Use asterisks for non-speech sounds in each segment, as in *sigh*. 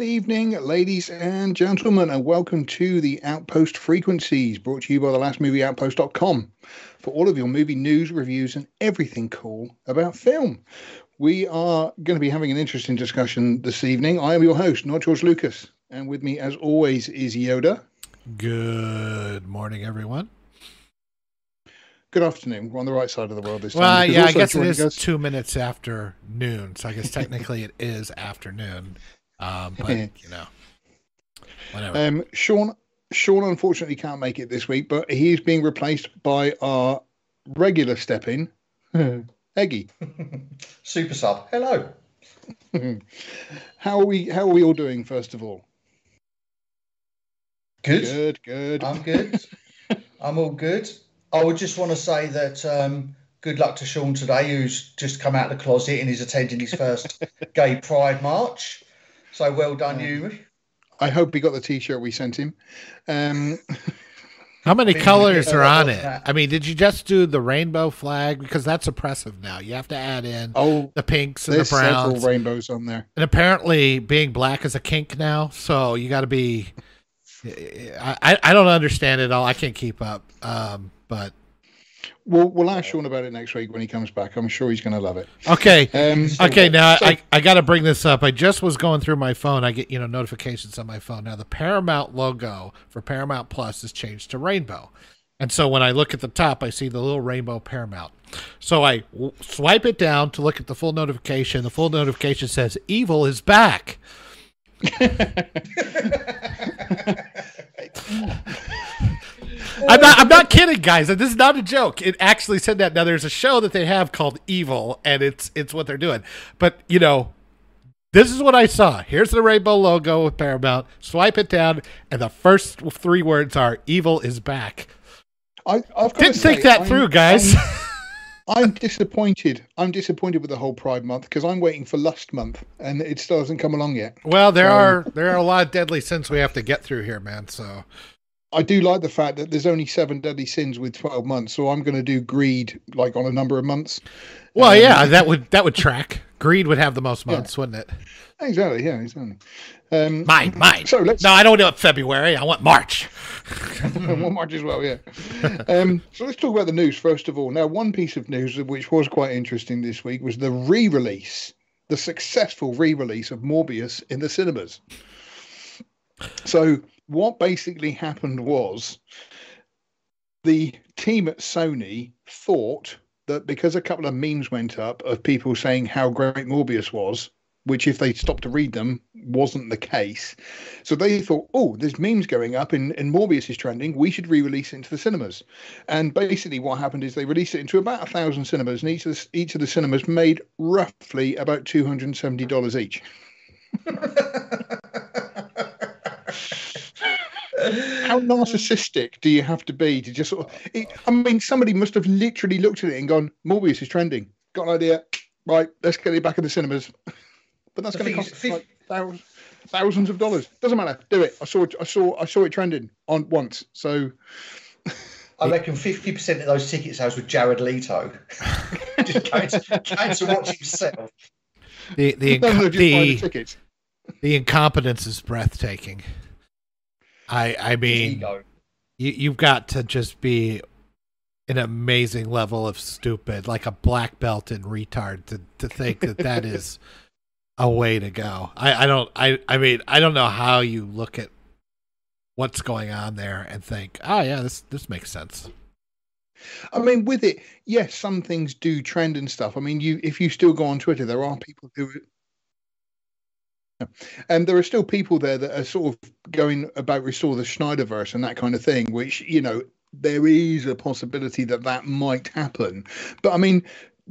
Good evening, ladies and gentlemen, and welcome to the Outpost Frequencies, brought to you by the lastmovieoutpost.com for all of your movie news, reviews, and everything cool about film. We are going to be having an interesting discussion this evening. I am your host, not George Lucas, and with me, as always, is Yoda. Good morning, everyone. Good afternoon. We're on the right side of the world this time. Well, yeah, I guess it is us- two minutes after noon, so I guess technically it is afternoon. Um, but *laughs* you know, whatever. Um, Sean, Sean unfortunately can't make it this week, but he's being replaced by our regular step in, *laughs* Eggy. Super sub. Hello. *laughs* How are we? How are we all doing? First of all, Good. good, good. I'm good. I'm all good. I would just want to say that um, good luck to Sean today, who's just come out of the closet and is attending his first gay pride march. So well done, you. I hope he got the T-shirt we sent him. Um, *laughs* How many colors are on it? I mean, did you just do the rainbow flag? Because that's oppressive now. You have to add in oh, the pinks and the there's several browns. rainbows on there. And apparently, being black is a kink now, so you got to be. I, I I don't understand it all. I can't keep up. Um, but We'll we'll ask Sean about it next week when he comes back. I'm sure he's going to love it. okay. Um, Okay, now So- I, I got to bring this up. I just was going through my phone. I get you know notifications on my phone. Now the Paramount logo for Paramount Plus has changed to rainbow, and so when I look at the top, I see the little rainbow Paramount. So I w- swipe it down to look at the full notification. The full notification says "Evil is back." *laughs* *laughs* I'm not. I'm not kidding, guys. This is not a joke. It actually said that. Now, there's a show that they have called Evil, and it's it's what they're doing. But you know, this is what I saw. Here's the rainbow logo with Paramount. Swipe it down, and the first three words are "Evil is back." I, I've got Didn't to think that I'm- through, guys. I'm, *laughs* I'm disappointed. I'm disappointed with the whole Pride Month because I'm waiting for Lust Month and it still hasn't come along yet. well, there Um, are there are a lot of deadly sins we have to get through here, man. So I do like the fact that there's only seven deadly sins with 12 months, so I'm going to do greed like on a number of months. well, Um, yeah, that would that would track. Greed would have the most months, wouldn't it? Exactly, yeah, exactly. Um, Mine, mine. So let's- No, I don't want February. I want March. *laughs* one might as well, yeah. Um, so let's talk about the news first of all. Now, one piece of news which was quite interesting this week was the re-release, the successful re-release of Morbius in the cinemas. So what basically happened was the team at Sony thought that because a couple of memes went up of people saying how great Morbius was, which if they stopped to read them wasn't the case. So they thought, oh, there's memes going up and, and Morbius is trending. We should re-release it into the cinemas. And basically what happened is they released it into about a thousand cinemas and each of the, each of the cinemas made roughly about $270 each. *laughs* How narcissistic do you have to be to just sort of? It, I mean, somebody must have literally looked at it and gone, "Morbius is trending." Got an idea, right? Let's get it back in the cinemas. But that's going to cost like thousands, thousands of dollars. Doesn't matter. Do it. I saw it. I saw. I saw it trending on once. So I reckon 50% of those ticket sales were Jared Leto. *laughs* just going to, going to watch himself. The the inco- the the, the incompetence is breathtaking. I I mean, you you've got to just be an amazing level of stupid, like a black belt in retard, to to think that that is *laughs* a way to go. I I don't I I mean I don't know how you look at what's going on there and think, oh yeah, this this makes sense. I mean, with it, yes, some things do trend and stuff. I mean, you if you still go on Twitter, there are people who, and there are still people there that are sort of going about restore the Snyderverse and that kind of thing, which you know there is a possibility that that might happen. But I mean,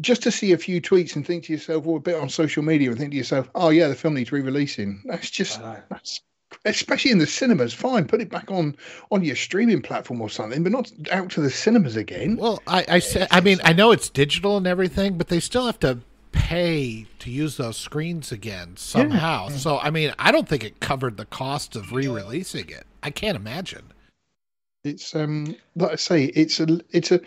just to see a few tweets and think to yourself, or a bit on social media, and think to yourself, oh yeah, the film needs re-releasing. That's just that's especially in the cinemas. Fine, put it back on on your streaming platform or something, but not out to the cinemas again. Well, I I said I mean I know it's digital and everything, but they still have to pay to use those screens again somehow. So I mean, I don't think it covered the cost of re-releasing it. I can't imagine. It's um, like I say, it's a, it's a,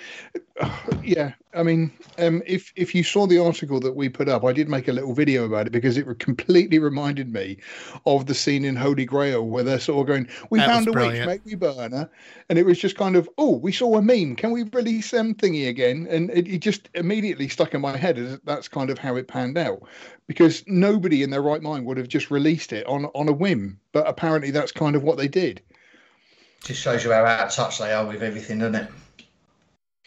yeah. I mean, um, if if you saw the article that we put up, I did make a little video about it because it completely reminded me of the scene in Holy Grail where they're sort of going, "We That found a was witch, brilliant. make me burn her," and it was just kind of, "Oh, we saw a meme. Can we release them thingy again?" And it, it just immediately stuck in my head as that's kind of how it panned out because nobody in their right mind would have just released it on on a whim, but apparently that's kind of what they did. Just shows you how out of touch they are with everything, doesn't it?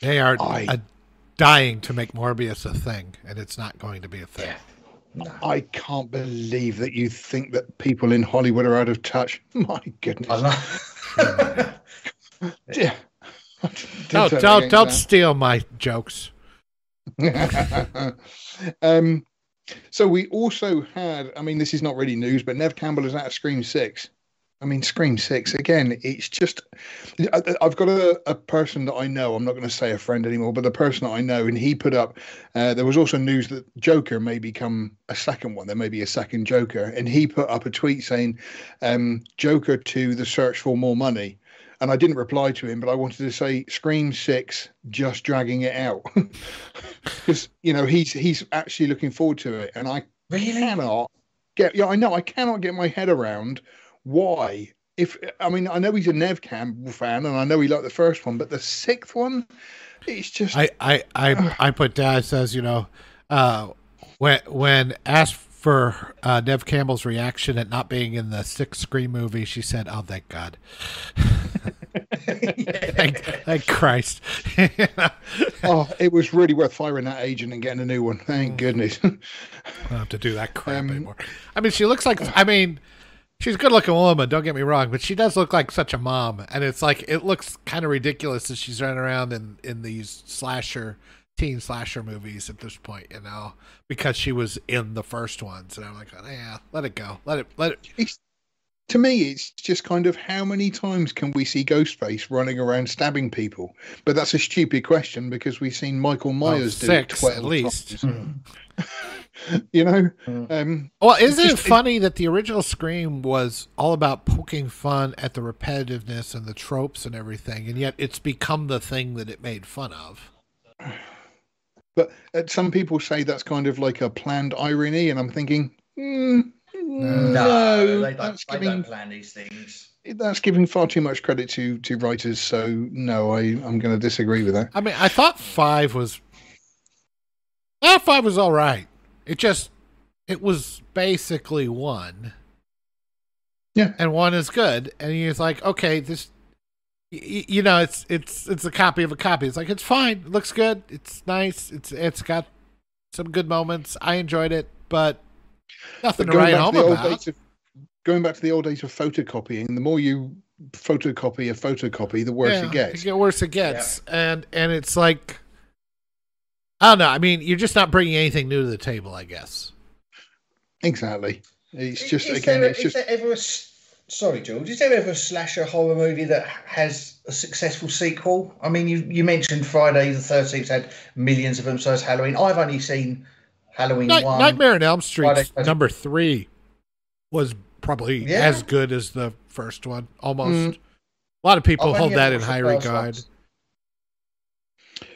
They are I- uh, dying to make Morbius a thing, and it's not going to be a thing. Yeah. No. I can't believe that you think that people in Hollywood are out of touch. *laughs* My goodness. I know. *laughs* Yeah. *laughs* Don't don't don't steal my jokes. um, so we also had, I mean, this is not really news, but Neve Campbell is out of Scream 6. I mean, Scream 6, again, it's just, I, I've got a, a person that I know, I'm not going to say a friend anymore, but the person that I know, and he put up, uh, there was also news that Joker may become a second one. There may be a second Joker. And he put up a tweet saying, um, Joker to the search for more money. And I didn't reply to him, but I wanted to say Scream Six, just dragging it out, *laughs* because you know he's he's actually looking forward to it, and I really? cannot get yeah I know I cannot get my head around why if I mean I know he's a Neve Campbell fan and I know he liked the first one, but the sixth one, it's just I I I, I put down it says you know uh, when when asked for uh, Neve Campbell's reaction at not being in the sixth Scream movie, she said, "Oh, thank God, *laughs* thank, thank Christ." *laughs* oh it was really worth firing that agent and getting a new one. Thank goodness. I don't have to do that crap Um, anymore. I mean, she looks like. I mean, she's a good-looking woman. Don't get me wrong, but she does look like such a mom, and it's like it looks kind of ridiculous that she's running around in in these slasher, teen slasher movies at this point. You know, because she was in the first ones, and I'm like, oh, yeah, let it go, let it, let it. it's to me it's just kind of how many times can we see Ghostface running around stabbing people? But that's a stupid question because we've seen Michael Myers do it 12 at least. Hmm. *laughs* times. *laughs* you know, Mm. um, Well, isn't it just- funny that the original Scream was all about poking fun at the repetitiveness and the tropes and everything, and yet it's become the thing that it made fun of. But uh, some people say that's kind of like a planned irony, and I'm thinking, mm, No, no, they, don't, they giving don't plan these things. that's giving far too much credit to to writers. So no, I I'm going to disagree with that. I mean, I thought five was. Ah, five was all right. It just, it was basically one. Yeah. And one is good, and he's like, okay, this, y- you know, it's it's it's a copy of a copy. It's like it's fine, it looks good, it's nice, it's it's got some good moments. I enjoyed it, but nothing But to write home to about. of, going back to the old days of photocopying, the more you photocopy a photocopy, the worse Yeah, it gets. The worse it gets, and and it's like, I don't know. I mean, you're just not bringing anything new to the table, I guess. Exactly. It's just is again, there, it's is just there ever a s- sorry, George? Is there ever a slasher horror movie that has a successful sequel? I mean, you you mentioned Friday the Thirteenth had millions of them, so it's Halloween. I've only seen Halloween Night, one. Nightmare on Elm Street number three was probably Yeah. as good as the first one, almost. Mm. A lot of people I've hold that in high regard. ones.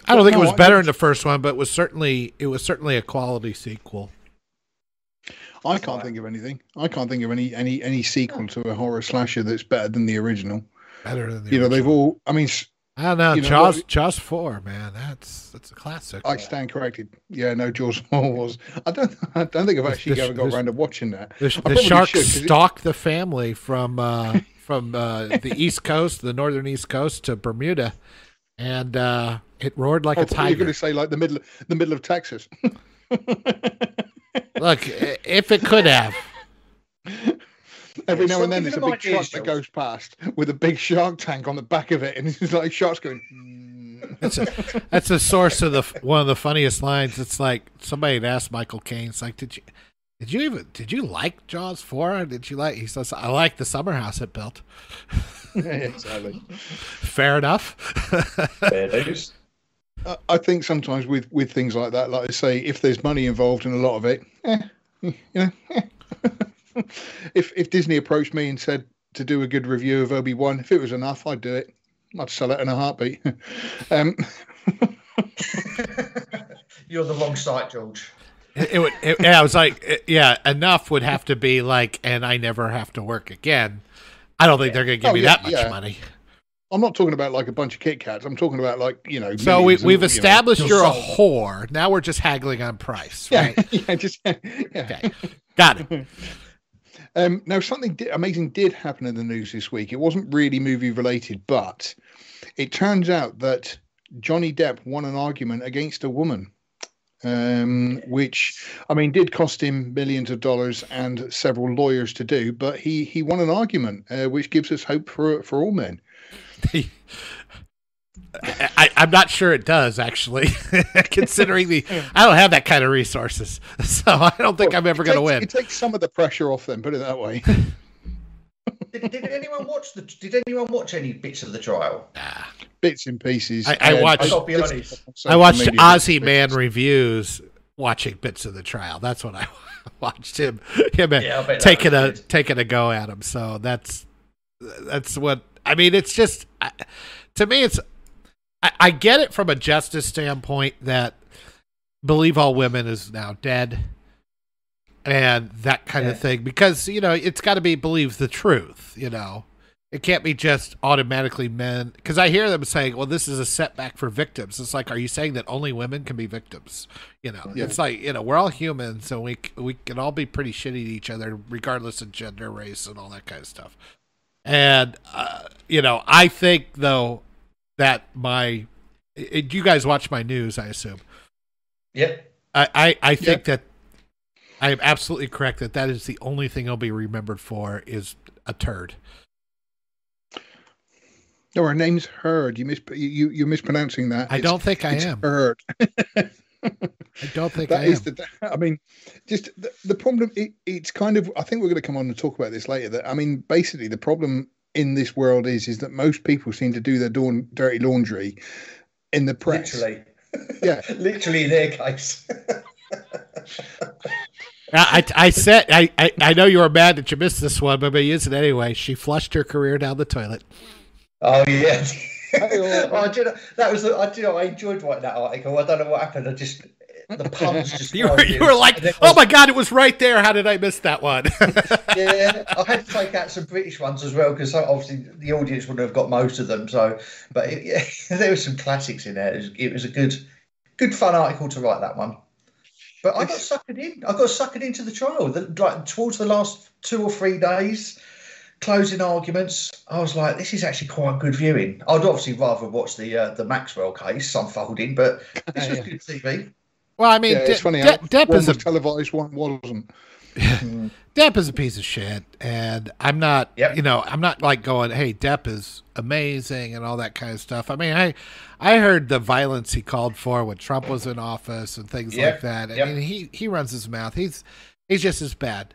I don't think No, it was better in the first one, but it was certainly it was certainly a quality sequel. I can't think of anything. I can't think of any any any sequel to a horror slasher that's better than the original. Better than the You know, they've all. I mean, I don't know. you know, Jaws what- Jaws four, man, that's that's a classic. I stand corrected. Yeah, no, Jaws *laughs* four was. I don't. I don't think I've actually This- ever got this- around to watching that. The, the probably shark should, 'cause it- stalked the family from uh, *laughs* from uh, the east coast, the northern east coast, to Bermuda, and uh, it roared like a tiger. You're going to say like the middle, the middle of Texas. *laughs* Look, if it could have, Every Yeah, now so and then, there's a big ideas, truck that goes past with a big shark tank on the back of it, and it's like sharks going. "Hmm." that's a, that's the source of the one of the funniest lines. It's like somebody had asked Michael Caine, "It's like, did you did you even did you like Jaws four? Did you like?" He says, "I like the summer house it built." *laughs* exactly. Fair enough. Fair *laughs* dues. I- I think sometimes with with things like that, like I say, if there's money involved in a lot of it, eh, you know, eh. *laughs* if if Disney approached me and said to do a good review of Obi Wan, if it was enough, I'd do it. I'd sell it in a heartbeat. um, You're the wrong site, George. It, it would. It, yeah, I was like, it- yeah, enough would have to be like, and I never have to work again. I don't think they're going to give Oh, me yeah, that much yeah. money. I'm not talking about like a bunch of Kit Kats. I'm talking about like you know. So we, millions and, we've you established you're a whore. Now we're just haggling on price, Yeah, right? *laughs* yeah, just yeah. Okay, got it. *laughs* Um, now, something di- amazing did happen in the news this week. It wasn't really movie related, but it turns out that Johnny Depp won an argument against a woman, um, which I mean did cost him millions of dollars and several lawyers to do. But he he won an argument, uh, which gives us hope for for all men. *laughs* I, I'm not sure it does actually, *laughs* considering the *laughs* I don't have that kind of resources, so I don't think I'm ever going to win. It takes some of the pressure off them. Put it that way. Did, did anyone watch the? Did anyone watch any bits of the trial? Nah. Bits and pieces. I- I watched- I got to be honest. I watched media bits Ozzy Man reviews, watching bits of the trial. That's what I *laughs* watched him him Yeah, I bet that taking a good. taking a go at him. So that's that's what I mean. It's just I, to me, it's I, I get it from a justice standpoint that believe all women is now dead and that kind Yeah. of thing because you know it's got to be believe the truth. You know. It can't be just automatically men because I hear them saying, "Well, this is a setback for victims." It's like, are you saying that only women can be victims? You know, Yeah. it's like you know we're all humans, and we we can all be pretty shitty to each other, regardless of gender, race, and all that kind of stuff. And uh, you know, I think though that my i- you guys watch my news, I assume. Yep. I I, I think that I am absolutely correct that that is the only thing I'll be remembered for is a turd. No, her name's Heard. You mis you you're mispronouncing that. I It's- don't think I am. Heard. *laughs* I don't think That I is am. the. I mean, just the, the problem. It, it's kind of. I think we're going to come on and talk about this later. That I mean, basically, the problem in this world is is that most people seem to do their dawn, dirty laundry in the press. Literally. Yeah. *laughs* Literally in their case. *laughs* I, I, I said I, I, I know you were mad that you missed this one, but I'm gonna use it anyway. She flushed her career down the toilet. oh yeah. *laughs* Hey-oh. oh, do you know, that was. the- I do. You know, I enjoyed writing that article. I don't know what happened. I just the puns just. You were you were like, And then- oh my god, it was right there. How did I miss that one? *laughs* yeah, I had to take out some British ones as well because obviously the audience wouldn't have got most of them. So, but it, *laughs* yeah, there were some classics in there. It was, it was a good, good fun article to write that one. But I got suckered in. I got suckered into the trial. The, like towards the last two or three days, closing arguments. I was like, this is actually quite good viewing. I'd obviously rather watch the uh, the Maxwell case unfolding, but this was Yeah. good TV. well, I mean, Yeah, De- it's funny. De- how Depp one is was a televised, one wasn't. *laughs* Depp is a piece of shit, and I'm not, Yep. you know, I'm not like going, "Hey, Depp is amazing" and all that kind of stuff. I mean, I, I heard the violence he called for when Trump was in office and things Yep. like that. I Yep. mean, he he runs his mouth. He's he's just as bad.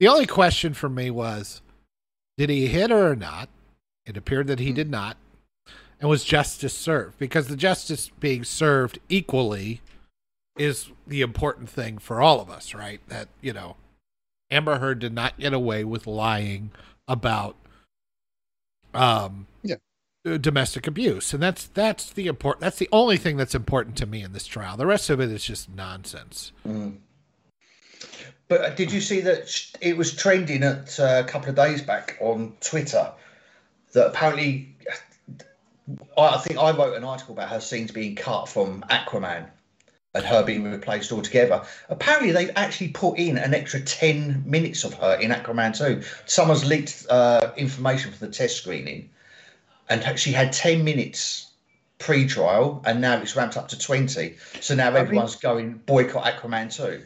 The only question for me was, did he hit her or not? It appeared that he hmm. did not, and was justice served because the justice being served equally is the important thing for all of us, right? That you know. Amber Heard did not get away with lying about um Yeah. uh, domestic abuse. And that's that's the important that's the only thing that's important to me in this trial. The rest of it is just nonsense. But uh, did you see that it was trending at uh, a couple of days back on Twitter that apparently, I I think I wrote an article about her scenes being cut from Aquaman and her being replaced altogether. Apparently, they've actually put in an extra 10 minutes of her in Aquaman 2. Someone's leaked uh, information for the test screening, and she had 10 minutes pre trial, and now it's ramped up to 20. So now everyone's going boycott Aquaman 2.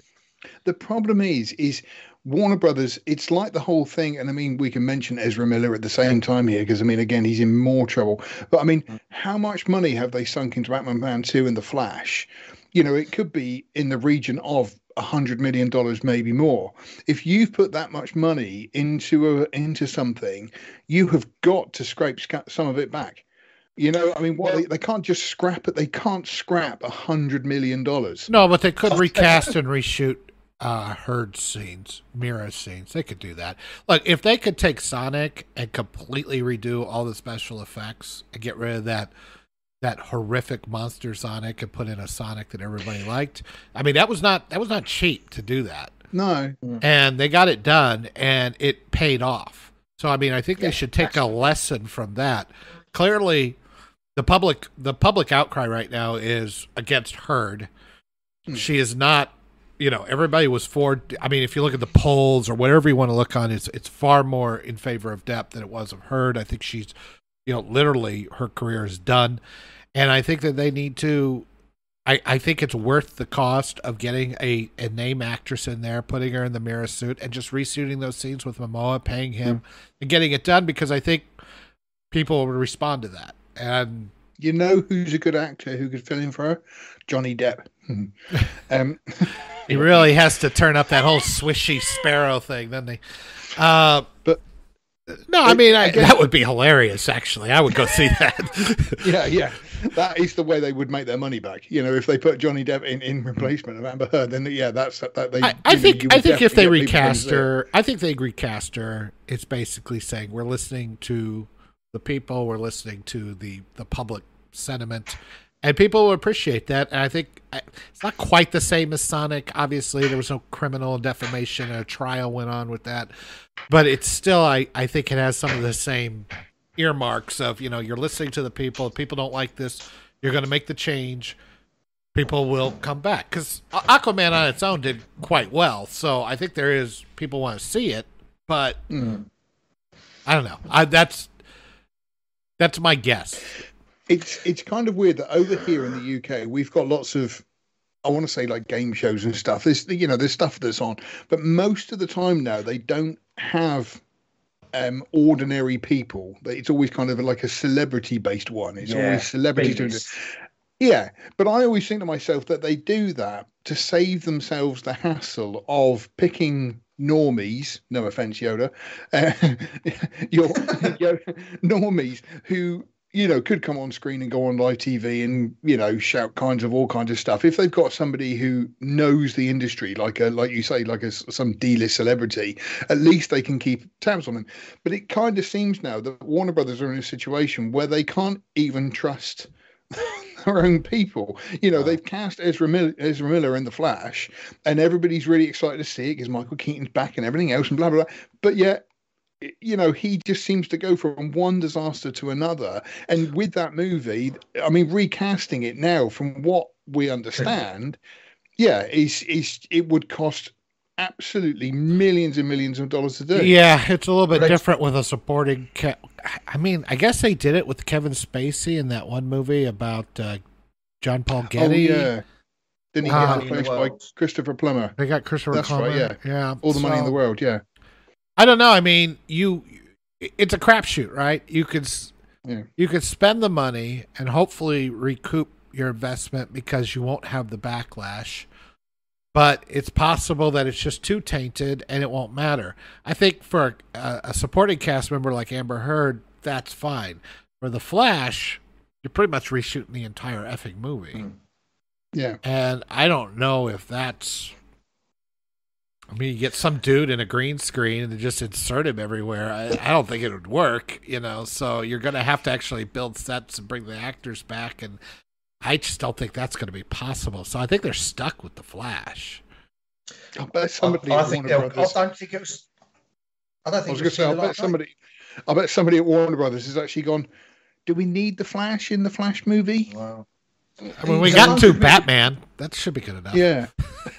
The problem is, is Warner Brothers. It's like the whole thing, and I mean, we can mention Ezra Miller at the same time here because I mean, again, he's in more trouble. But I mean, how much money have they sunk into Batman Man Two and The Flash? You know, it could be in the region of a hundred million dollars, maybe more. If you've put that much money into a into something, you have got to scrape sca- some of it back. You know, I mean, what Well- they, they can't just scrap it. They can't scrap a hundred million dollars. no but they could recast and reshoot uh, Heard scenes, Mera scenes. They could do that. Look, if they could take Sonic and completely redo all the special effects and get rid of that that horrific monster Sonic and put in a Sonic that everybody liked. I mean, that was not that was not cheap to do that. No. And they got it done and it paid off. So I mean, I think they should take a lesson from that. Clearly, the public the public outcry right now is against Heard. Hmm. She is not you know, everybody was for. I mean, if you look at the polls or whatever you want to look on, it's it's far more in favor of Depp than it was of Heard. I think she's, you know, literally her career is done, and I think that they need to. I, I think it's worth the cost of getting a, a name actress in there, putting her in the Mera suit, and just reshooting those scenes with Momoa, paying him, and getting it done because I think people will respond to that. And You know who's a good actor who could fill in for her? Johnny Depp. *laughs* um, He really has to turn up that whole swishy sparrow thing, doesn't he? Uh, no, I mean I, that would be hilarious. Actually, I would go see *laughs* that. yeah, yeah. That is the way they would make their money back. You know, if they put Johnny Depp in, in replacement of Amber Heard, then yeah, that's that. They, I, I think you I think if they definitely get people in recast her, I think they recast her. It's basically saying we're listening to the people, we're listening to the the public sentiment, and people will appreciate that. And I think it's not quite the same as Sonic. Obviously, there was no criminal defamation. A trial went on with that, but it's still I I think it has some of the same earmarks of you know you're listening to the people. If people don't like this, you're going to make the change people will come back because Aquaman on its own did quite well. So I think there is people want to see it, but Mm. I don't know. I, that's that's my guess. It's it's kind of weird that over here in the UK we've got lots of I want to say like game shows and stuff. There's you know there's stuff that's on, but most of the time now they don't have um ordinary people. It's always kind of like a celebrity based one. It's Yeah, always celebrities doing it. Yeah, but I always think to myself that they do that to save themselves the hassle of picking normies. No offense, Yoda. Uh, *laughs* your, your normies who you know could come on screen and go on live TV and you know shout kinds of all kinds of stuff. If they've got somebody who knows the industry, like a like you say, like a some D-list celebrity, at least they can keep tabs on them. But it kind of seems now that Warner Brothers are in a situation where they can't even trust *laughs* their own people. You know, they've cast Ezra Miller, Ezra Miller in The Flash, and everybody's really excited to see it because Michael Keaton's back and everything else and blah, blah, blah. But yet, you know, he just seems to go from one disaster to another. And with that movie, I mean, recasting it now, from what we understand, yeah, is is it would cost absolutely millions and millions of dollars to do. Yeah, it's a little bit Right. different with a supporting. Ca- I mean, I guess they did it with Kevin Spacey in that one movie about uh, John Paul Oh Getty. yeah. Didn't he All the get money replaced by. Christopher Plummer? They got Christopher That's right, Plummer. yeah. yeah. All the money in the world, yeah. I don't know. I mean, you. It's a crapshoot, right? You could. Yeah. You could spend the money and hopefully recoup your investment because you won't have the backlash. But it's possible that it's just too tainted and it won't matter. I think for a, a supporting cast member like Amber Heard, that's fine. For the Flash, you're pretty much reshooting the entire effing movie. Mm. Yeah. And I don't know if that's. I mean, you get some dude in a green screen and just insert him everywhere. I, I don't think it would work, you know. So you're going to have to actually build sets and bring the actors back, and I just don't think that's going to be possible. So I think they're stuck with the Flash. I somebody I, I think Warner they'll. Brothers. I don't think it was. I don't I was going to say, I bet Light somebody, I bet somebody at Warner Brothers has actually gone. Do we need the Flash in the Flash movie? Night. Wow. I mean, we got a into Batman. That should be good enough. Yeah,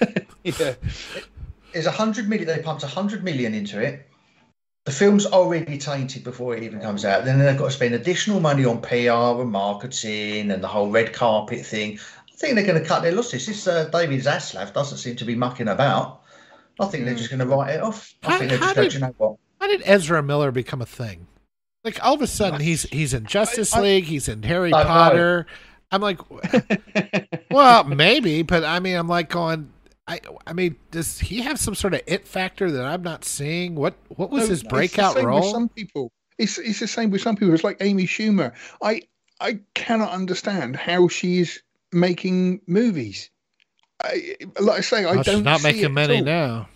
*laughs* *laughs* yeah, A hundred million. They pumped a hundred million into it. The film's already tainted before it even comes out. Then they've got to spend additional money on PR and marketing and the whole red carpet thing. I think they're going to cut their losses. This uh, David Zaslav doesn't seem to be mucking about. I think they're just going to write it off. I How- think they're just going you know what? How did Ezra Miller become a thing? Like all of a sudden he's he's in Justice I- League, he's in Harry I know. Potter. I'm like, *laughs* well, maybe, but I mean, I'm like going. I I mean, does he have some sort of it factor that I'm not seeing? What what was No, his it's the breakout same with role? some people, it's it's the same with some people. It's like Amy Schumer. I I cannot understand how she's making movies. I, like I say, I Well, don't. she's not see making it many now.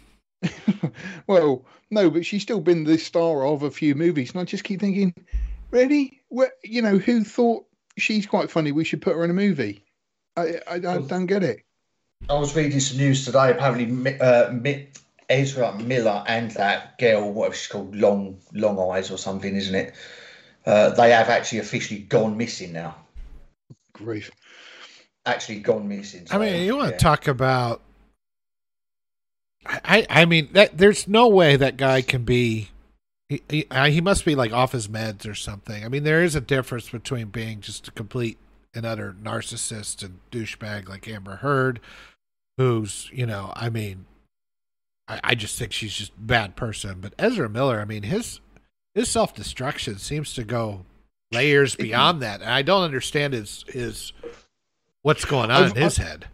*laughs* well, no, but she's still been the star of a few movies, and I just keep thinking, really, Where, you know, who thought she's quite funny? We should put her in a movie. I, I, I don't get it. I was reading some news today. Apparently, Mi- uh, Ezra Miller and that girl, whatever she's called, Long Long Eyes or something, isn't it? Uh, they have actually officially gone missing now. Grief. Actually, gone missing. I mean, you want to talk about? I I mean that there's no way that guy can be. He, he, uh, he must be like off his meds or something. I mean, there is a difference between being just a complete and utter narcissist and douchebag like Amber Heard, who's you know, I mean, I, I just think she's just a bad person. But Ezra Miller, I mean, his his self destruction seems to go layers beyond that, and I don't understand his his what's going on I've- in his head.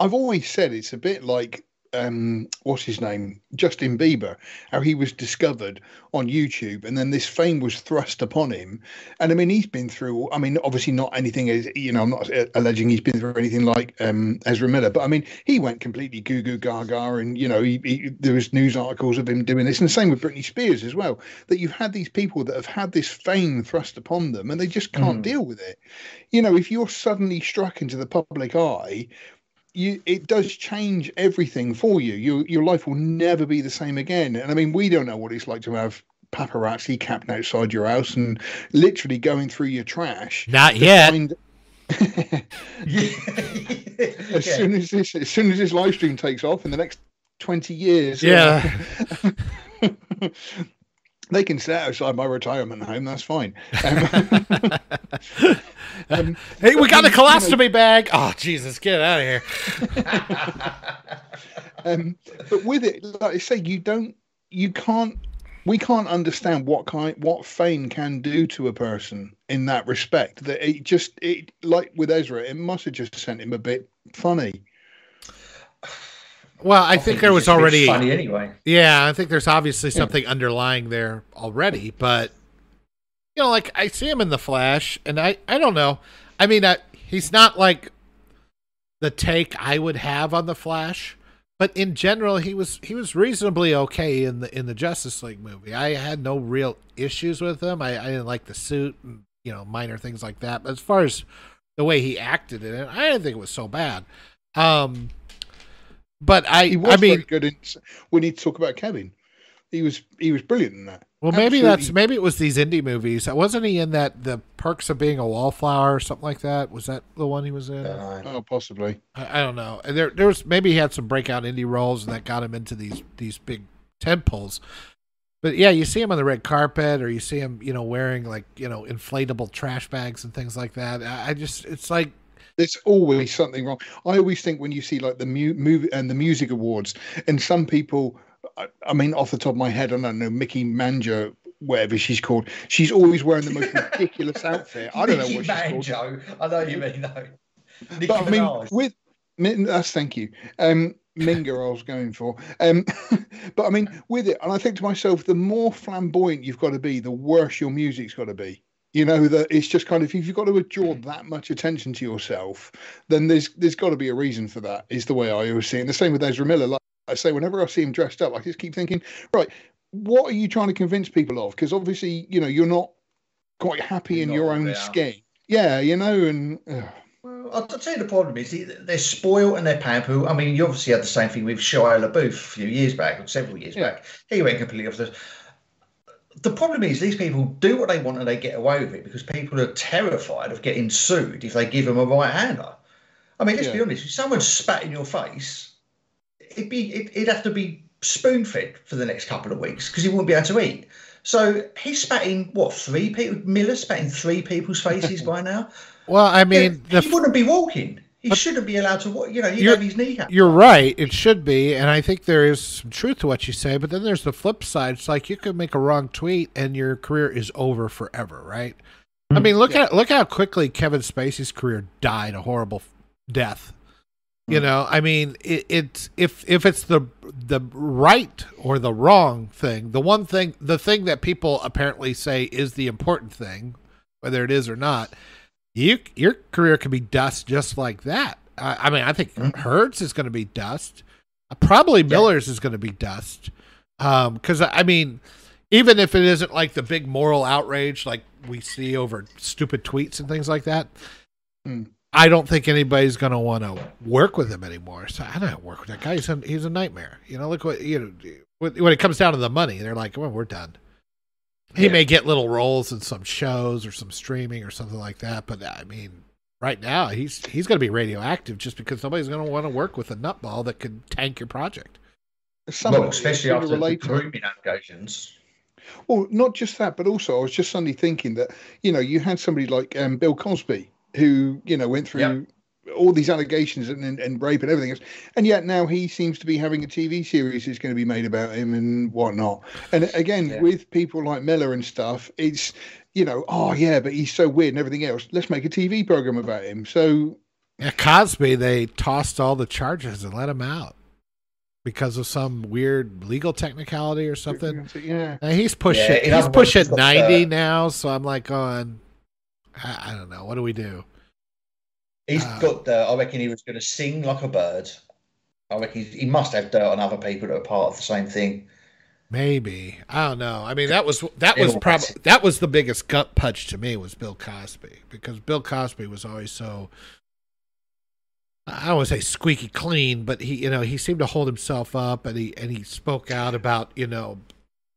I've always said it's a bit like um, what's his name, Justin Bieber, how he was discovered on YouTube, and then this fame was thrust upon him. And I mean, he's been through. I mean, obviously not anything as you know. I'm not alleging he's been through anything like um, Ezra Miller, but I mean, he went completely goo goo gaga, and you know, he, he, there was news articles of him doing this, and the same with Britney Spears as well. That you've had these people that have had this fame thrust upon them, and they just can't Mm. deal with it. You know, if you're suddenly struck into the public eye you it does change everything for you. Your your life will never be the same again. And I mean, we don't know what it's like to have paparazzi camping outside your house and literally going through your trash. Not to yet. find- *laughs* *laughs* as Yeah. soon as this as soon as this live stream takes off in the next twenty years, Yeah. *laughs* they can sit outside my retirement home. That's fine. Um, *laughs* um, Hey, we got a you know- colostomy bag. Oh, Jesus, get out of here. *laughs* um, but with it, like I say, you don't, you can't, we can't understand what kind, what fame can do to a person in that respect. That it just, it like with Ezra, it must have just sent him a bit funny. Well, I, think, there was just a bit already. funny anyway. Yeah, I think there's obviously something underlying there already, but you know, like I see him in the Flash, and I I don't know. I mean, uh, he's not like the take I would have on the Flash, but in general, he was he was reasonably okay in the in the Justice League movie. I had no real issues with him. I, I didn't like the suit and you know minor things like that. But as far as the way he acted in it, I didn't think it was so bad. Um, but I He was I mean, very good in. We need to talk about Kevin. He was he was brilliant in that. Well, maybe that's maybe it was these indie movies. Wasn't he in that the Perks of Being a Wallflower or something like that? Was that the one he was in? Uh, don't. Oh, possibly. I, I don't know. And There, there was maybe he had some breakout indie roles and that got him into these these big tent poles. But yeah, you see him on the red carpet, or you see him, you know, wearing like you know inflatable trash bags and things like that. I, I just, it's like There's always something wrong. I always think when you see like the mu- movie and the music awards, and some people, I, I mean, off the top of my head, I don't know, Mickey Manjo, whatever she's called, she's always wearing the most *laughs* ridiculous outfit. I don't know what she's called. I know you mean though. Nicki But I mean, Minaj. with Min- that's thank you. Um, Minger, I was going for. Um, *laughs* but I mean, with it, and I think to myself, the more flamboyant you've got to be, the worse your music's got to be. You know that it's just kind of if you've got to draw mm. that much attention to yourself, then there's there's got to be a reason for that. Is the way I always see it. And the same with Ezra Miller. Like I say, whenever I see him dressed up, I just keep thinking, right, what are you trying to convince people of? Because obviously, you know, you're not quite happy You're in not your own skin. Yeah, you know, and ugh. Well, I'll, tell you the problem is they- they're spoiled and they're pampered. I mean, you obviously had the same thing with Shia LaBeouf a few years back, or several years Yeah. back. He went completely off the. The problem is these people do what they want and they get away with it because people are terrified of getting sued if they give them a right hander. I mean, let's be honest. If someone spat in your face, it'd be it, it'd have to be spoon fed for the next couple of weeks because he wouldn't be able to eat. So he's spat in what three people? Miller spat in three people's faces *laughs* by now. well, I mean, Yeah, the he wouldn't be walking. He But- shouldn't be allowed to walk. You know, he'd have his kneecap. You're right. It should be, and I think there is some truth to what you say. But then there's the flip side. It's like you could make a wrong tweet and your career is over forever, right? I mm-hmm. mean, look at look how quickly Kevin Spacey's career died a horrible death. You mm. know, I mean, it, it's if if it's the the right or the wrong thing, the one thing, the thing that people apparently say is the important thing, whether it is or not, you your career could be dust just like that. I, I mean, I think mm-hmm. Heard's is going to be dust. Probably Miller's yeah. is going to be dust. Because um, I mean, even if it isn't like the big moral outrage like we see over stupid tweets and things like that, mm. I don't think anybody's going to want to work with him anymore. So I don't work with that guy. He's a, he's a nightmare. You know, look what you know when it comes down to the money, they're like, well, we're done. He yeah. may get little roles in some shows or some streaming or something like that, but I mean, right now he's he's going to be radioactive just because nobody's going to want to work with a nutball that could tank your project. Some well, especially after the grooming allegations. Well, not just that, but also I was just suddenly thinking that you know you had somebody like um, Bill Cosby who you know went through yep all these allegations and, and, and, rape and everything else, and yet now he seems to be having a TV series that's going to be made about him and whatnot. And again, yeah. with people like Miller and stuff, it's you know, oh yeah, but he's so weird and everything else. Let's make a TV program about him. So, yeah, Cosby, they tossed all the charges and let him out because of some weird legal technicality or something. Yeah, and he's pushing. Yeah, he's pushing ninety now, so I'm like going. I, I don't know. What do we do? He's uh, got the. I reckon he was going to sing like a bird. I reckon he must have dirt on other people that are part of the same thing. Maybe I don't know. I mean, that was that was probably that was the biggest gut punch to me was Bill Cosby because Bill Cosby was always so. I don't want to say squeaky clean, but he, you know, he seemed to hold himself up, and he and he spoke out about, you know,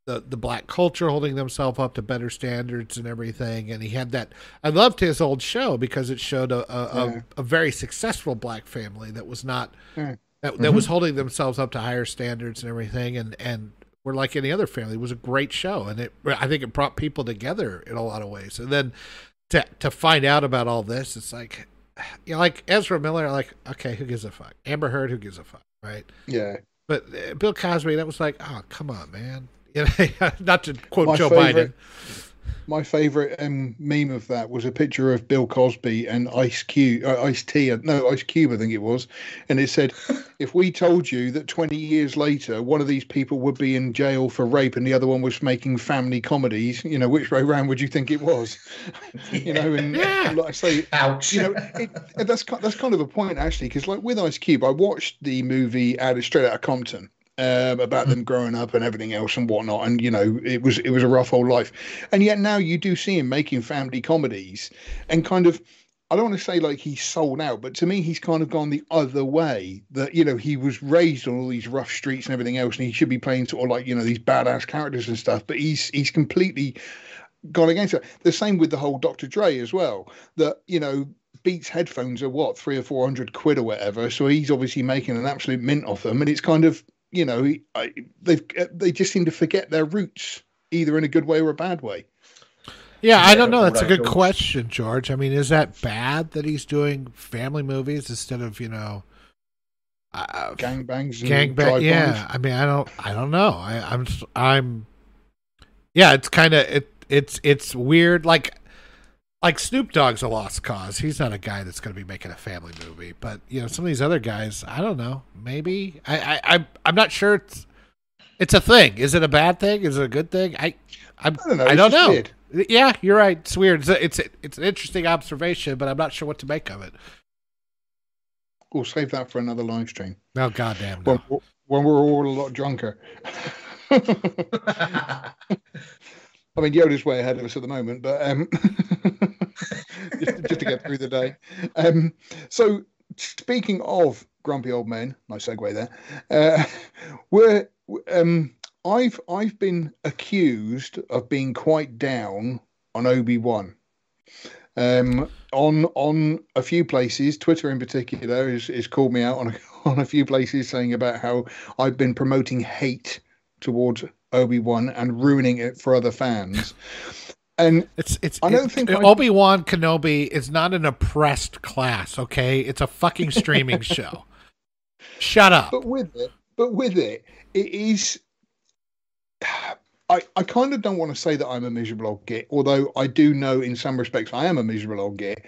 the the black culture holding themselves up to better standards and everything. And he had that. I loved his old show because it showed a a, yeah. a, a very successful black family that was not yeah. that, mm-hmm. that was holding themselves up to higher standards and everything. And and were like any other family. It was a great show, and it I think it brought people together in a lot of ways. And then to to find out about all this, it's like you know, like Ezra Miller, like okay, who gives a fuck? Amber Heard, who gives a fuck, right? Yeah. But uh, Bill Cosby, that was like, oh come on, man. *laughs* not to quote my Joe favorite, Biden. My favorite um, meme of that was a picture of Bill Cosby and Ice Cube, uh, Ice T, uh, no Ice Cube, I think it was, and it said, *laughs* "If we told you that 20 years later one of these people would be in jail for rape and the other one was making family comedies, you know, which way round would you think it was?" *laughs* you know, and, yeah. like I say, ouch. You know, it, that's that's kind of a point actually, because like with Ice Cube, I watched the movie out of Straight Outta Compton um, about them growing up and everything else and whatnot. And you know, it was it was a rough old life. And yet now you do see him making family comedies and kind of. I don't want to say like he's sold out, but to me, he's kind of gone the other way. That you know, he was raised on all these rough streets and everything else, and he should be playing sort of like you know these badass characters and stuff. But he's he's completely gone against it. The same with the whole Dr. Dre as well. That you know, Beats headphones are what three or four hundred quid or whatever. So he's obviously making an absolute mint off them, and it's kind of you know, they they just seem to forget their roots, either in a good way or a bad way. Yeah, I don't know. That's a good question, George. I mean, is that bad that he's doing family movies instead of you know, uh, gangbangs? Gangbang. Yeah, I mean, I don't, I don't know. I, I'm, I'm. Yeah, it's kind of it. It's it's weird. Like like Snoop Dogg's a lost cause. He's not a guy that's going to be making a family movie. But you know, some of these other guys, I don't know. Maybe I, I, I I'm not sure. It's it's a thing. Is it a bad thing? Is it a good thing? I I'm, I don't know. I don't know. Weird. Yeah, you're right. It's weird. It's a, it's a, it's an interesting observation, but I'm not sure what to make of it. We'll save that for another live stream. Oh goddamn! No. When, when we're all a lot drunker. *laughs* *laughs* I mean, Yoda's way ahead of us at the moment, but um, *laughs* just, just, to get through the day. Um, so, speaking of grumpy old men, nice segue there. Uh, we're um, I've I've been accused of being quite down on Obi Wan. Um, on on a few places, Twitter in particular is, is called me out on a, *laughs* on a few places saying about how I've been promoting hate towards Obi Wan and ruining it for other fans. And it's it's I don't think Obi Wan Kenobi is not an oppressed class. Okay, it's a fucking streaming *laughs* show. Shut up. But with it, but with it, it is. I, I kind of don't want to say that I'm a miserable old git, although I do know in some respects I am a miserable old git.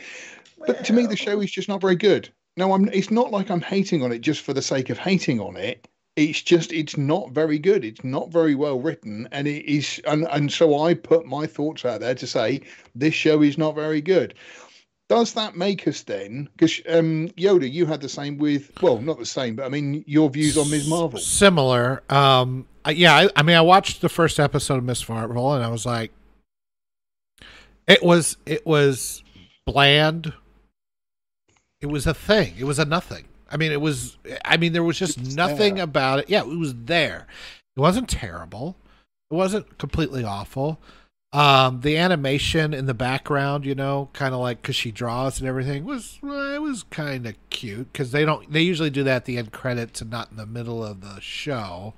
But to me, the show is just not very good. No, I'm. It's not like I'm hating on it just for the sake of hating on it it's just it's not very good it's not very well written and it is and, and so i put my thoughts out there to say this show is not very good does that make us then? Because um, Yoda, you had the same with well, not the same, but I mean your views on Ms. Marvel. Similar. Um, yeah, I, I mean, I watched the first episode of Miss Marvel, and I was like, it was it was bland. It was a thing. It was a nothing. I mean, it was. I mean, there was just it's nothing there. about it. Yeah, it was there. It wasn't terrible. It wasn't completely awful. Um, the animation in the background, you know, kind of like because she draws and everything was it was kind of cute because they don't they usually do that at the end credits and not in the middle of the show,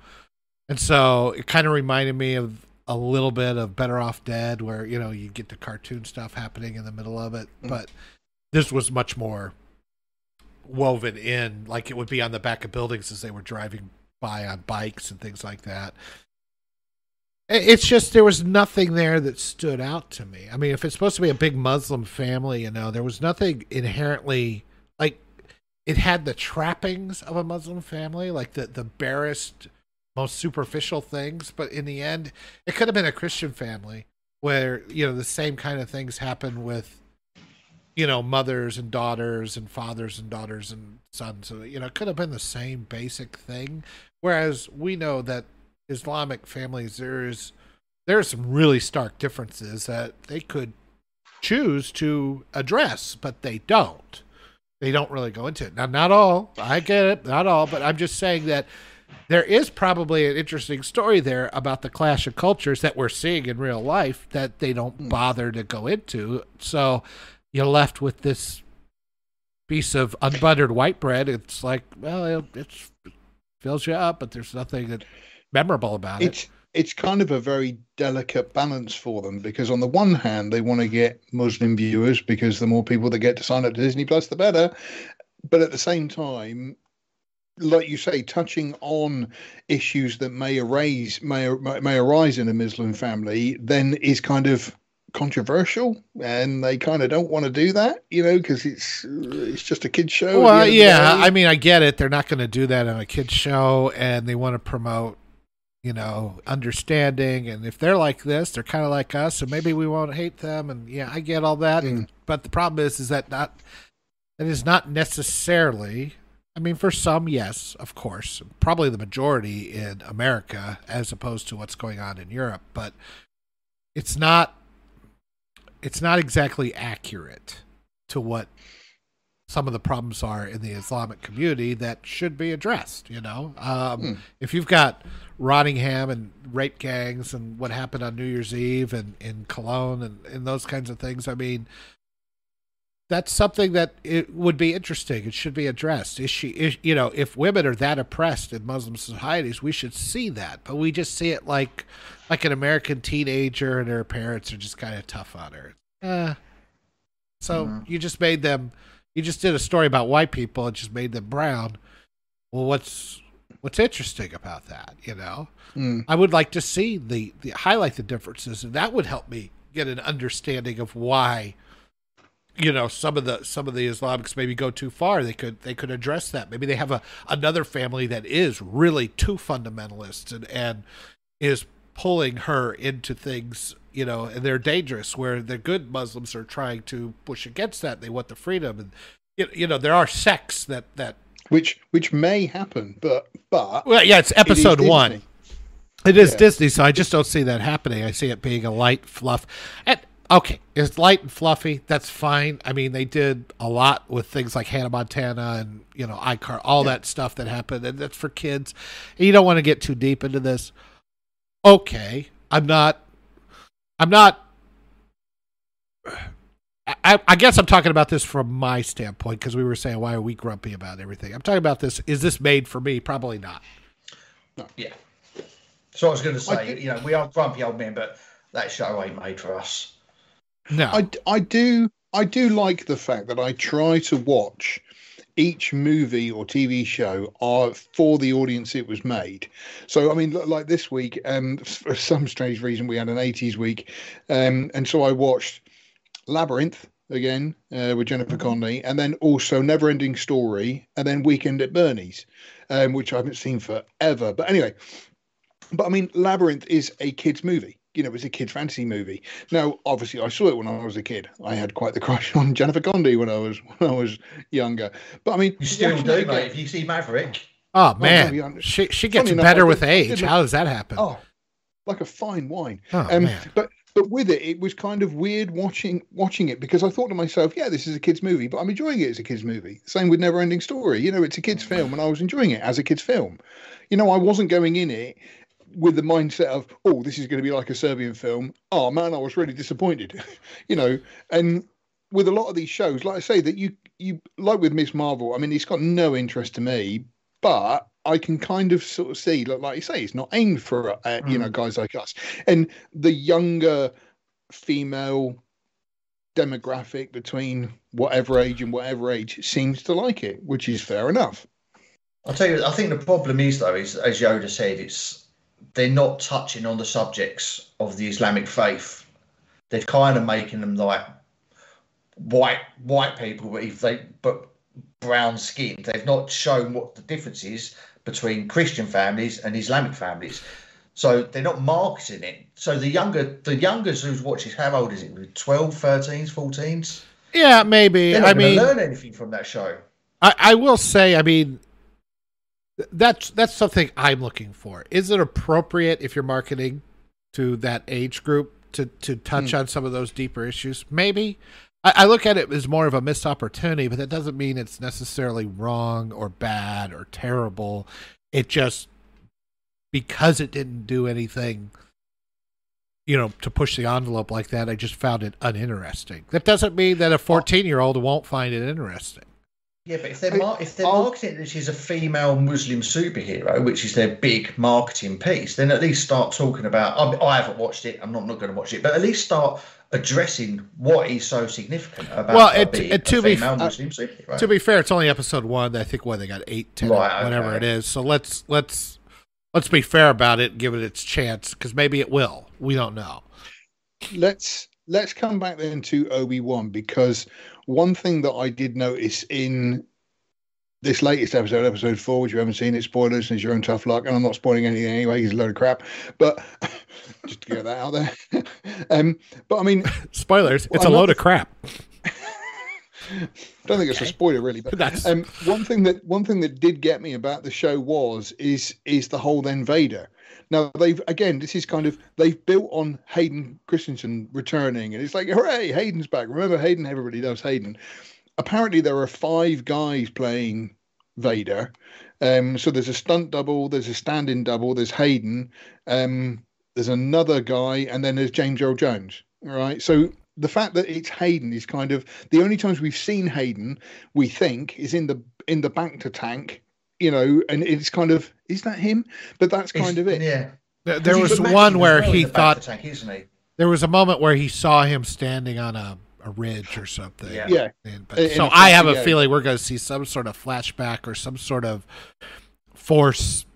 and so it kind of reminded me of a little bit of Better Off Dead, where you know you get the cartoon stuff happening in the middle of it, mm. but this was much more woven in, like it would be on the back of buildings as they were driving by on bikes and things like that. It's just there was nothing there that stood out to me. I mean, if it's supposed to be a big Muslim family, you know, there was nothing inherently like it had the trappings of a Muslim family, like the the barest, most superficial things. But in the end, it could have been a Christian family where you know the same kind of things happen with you know mothers and daughters and fathers and daughters and sons. So you know, it could have been the same basic thing. Whereas we know that Islamic families, there's there are some really stark differences that they could choose to address, but they don't. They don't really go into it. Now, not all. I get it, not all, but I'm just saying that there is probably an interesting story there about the clash of cultures that we're seeing in real life that they don't hmm. bother to go into. So you're left with this piece of unbuttered white bread. It's like, well, it fills you up, but there's nothing that memorable about it's, it. It's kind of a very delicate balance for them because on the one hand they want to get Muslim viewers because the more people that get to sign up to Disney Plus, the better. But at the same time, like you say, touching on issues that may arise may may arise in a Muslim family, then is kind of controversial, and they kind of don't want to do that, you know, because it's it's just a kids show. Well, yeah, I mean, I get it. They're not going to do that on a kids show, and they want to promote you know, understanding. And if they're like this, they're kind of like us, so maybe we won't hate them. And yeah, I get all that. Mm. But the problem is, is that not that is not necessarily. I mean, for some, yes, of course, probably the majority in America, as opposed to what's going on in Europe. But it's not. It's not exactly accurate to what some of the problems are in the Islamic community that should be addressed. You know, um, hmm. if you've got Rotherham and rape gangs and what happened on New Year's Eve and in Cologne and, and those kinds of things, I mean, that's something that it would be interesting. It should be addressed. Is she, is, you know, if women are that oppressed in Muslim societies, we should see that. But we just see it like, like an American teenager and her parents are just kind of tough on her. Uh, so mm-hmm. you just made them you just did a story about white people and just made them brown. Well, what's what's interesting about that? You know, mm. I would like to see the, the highlight the differences, and that would help me get an understanding of why you know some of the some of the islamics maybe go too far they could they could address that maybe they have a another family that is really too fundamentalist and and is pulling her into things you know, and they're dangerous. Where the good Muslims are trying to push against that. They want the freedom, and you know, there are sects that that which which may happen, but but well, yeah, it's episode it one. It is yeah. Disney, so I just don't see that happening. I see it being a light fluff. And okay, it's light and fluffy. That's fine. I mean, they did a lot with things like Hannah Montana and you know iCar, all yeah. that stuff that happened, and that's for kids. And you don't want to get too deep into this. Okay, I'm not I'm not. I, I, guess I'm talking about this from my standpoint because we were saying why are we grumpy about everything. I'm talking about this. Is this made for me? Probably not. No. Yeah. So I was going to say, you know, we are grumpy old men, but that show ain't made for us. No. I, I do I do like the fact that I try to watch each movie or TV show are for the audience it was made. So, I mean, like this week, um, *laughs* for some strange reason, we had an 80s week. Um, and so I watched Labyrinth again uh, with Jennifer mm-hmm. Connelly, and then also Neverending Story, and then Weekend at Bernie's, um, which I haven't seen forever. But anyway, but I mean, Labyrinth is a kids' movie. You know, it was a kid fantasy movie. Now, obviously, I saw it when I was a kid. I had quite the crush *laughs* on Jennifer Connelly when I was when I was younger. But I mean, you still do, mate. If you see Maverick, oh man, oh, no, she she gets better enough, with age. How does that happen? Oh, like a fine wine. Oh, um, man. But but with it, it was kind of weird watching watching it because I thought to myself, yeah, this is a kids' movie, but I'm enjoying it as a kids' movie. Same with Never Ending Story. You know, it's a kids' film, and I was enjoying it as a kids' film. You know, I wasn't going in it with the mindset of, oh, this is going to be like a Serbian film. Oh man, I was really disappointed. *laughs* you know, and with a lot of these shows, like I say, that you you like with Ms. Marvel. I mean, it's got no interest to me, but I can kind of sort of see, like, like you say, it's not aimed for uh, mm. you know mm. guys like us, and the younger female demographic between whatever age and whatever age seems to like it, which is fair enough. I'll tell you, I think the problem is though, is as Yoda said, it's they're not touching on the subjects of the Islamic faith. They're kind of making them like white white people, but if they but brown skinned. They've not shown what the difference is between Christian families and Islamic families. So they're not marketing it. So the younger the youngers who's watching, how old is it? 12, 13s, 14s? Yeah, maybe. I mean, learn anything from that show. I, I will say, I mean, that's that's something I'm looking for. Is it appropriate if you're marketing to that age group to to touch hmm. on some of those deeper issues? Maybe. I, I look at it as more of a missed opportunity, but that doesn't mean it's necessarily wrong or bad or terrible. It just because it didn't do anything you know, to push the envelope like that, I just found it uninteresting. That doesn't mean that a 14 year old won't find it interesting. Yeah, but if they're mar- if they're I'll... marketing that she's a female Muslim superhero, which is their big marketing piece, then at least start talking about. I, I haven't watched it. I'm not, not going to watch it, but at least start addressing what is so significant about well, it, it, to be uh, to be fair, it's only episode one. I think what they got eight, ten, right, whatever okay. it is. So let's let's let's be fair about it. give it its chance because maybe it will. We don't know. Let's let's come back then to Obi Wan because one thing that I did notice in this latest episode, episode four, which you haven't seen, it spoilers and it's your own tough luck. And I'm not spoiling anything anyway, he's a load of crap. But *laughs* just to get that out there. *laughs* um, but I mean, *laughs* spoilers, it's a load of crap. I don't think it's a spoiler really, but That's... Um, one thing that one thing that did get me about the show was is is the whole then Vader. Now they've again, this is kind of they've built on Hayden Christensen returning, and it's like hooray, Hayden's back. Remember Hayden? Everybody knows Hayden apparently there are five guys playing Vader. Um, so there's a stunt double, there's a stand-in double, there's Hayden, um, there's another guy, and then there's James Earl Jones. Right. So the fact that it's Hayden is kind of the only times we've seen Hayden, we think, is in the in the bacta tank, you know, and it's kind of is that him? But that's kind it's, of it. Yeah. There, there was one where he thought tank, he? there was a moment where he saw him standing on a a ridge or something. Yeah. yeah. And, but, and, so and I have a feeling we're going to see some sort of flashback or some sort of force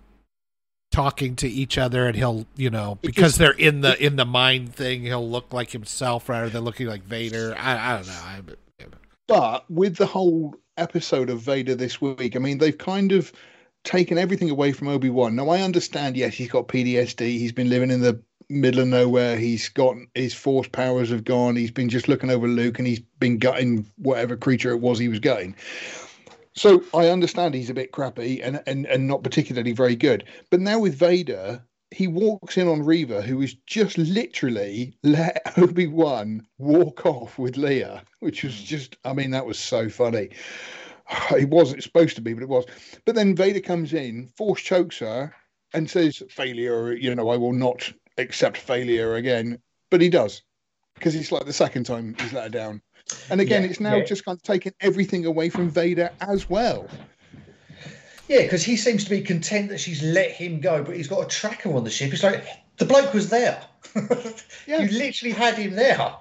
talking to each other and he'll you know because they're in the in the mind thing he'll look like himself rather than looking like vader i, I don't know I, but with the whole episode of vader this week i mean they've kind of taken everything away from obi-wan now i understand yes he's got ptsd he's been living in the middle of nowhere. He's got his force powers have gone. He's been just looking over Luke and he's been gutting whatever creature it was he was gutting. So I understand he's a bit crappy and, and, and not particularly very good. But now with Vader, he walks in on Reva, who is just literally let *laughs* Obi Wan walk off with Leia, which was hmm. just, I mean, that was so funny. *sighs* It wasn't supposed to be, but it was. But then Vader comes in, force chokes her, and says, Failure, you know, I will not accept failure again, but he does because it's like the second time he's let her down. And again, yeah, it's now yeah. just kind of taking everything away from Vader as well. Yeah, because he seems to be content that she's let him go, but he's got a tracker on the ship. It's like the bloke was there. *laughs* yeah. You literally had him there.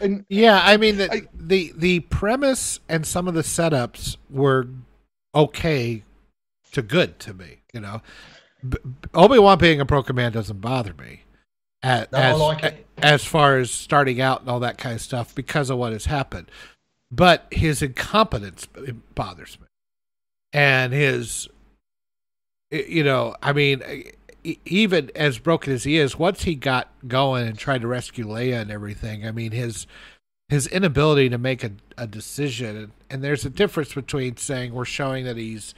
And yeah, I mean the, I, the the premise and some of the setups were okay to good to me. You know, Obi Wan being a pro command doesn't bother me. At, no, as, like as far as starting out and all that kind of stuff because of what has happened. But his incompetence bothers me. And his, you know, I mean, even as broken as he is, once he got going and tried to rescue Leia and everything, I mean his his inability to make a, a decision and, and there's a difference between saying we're showing that he's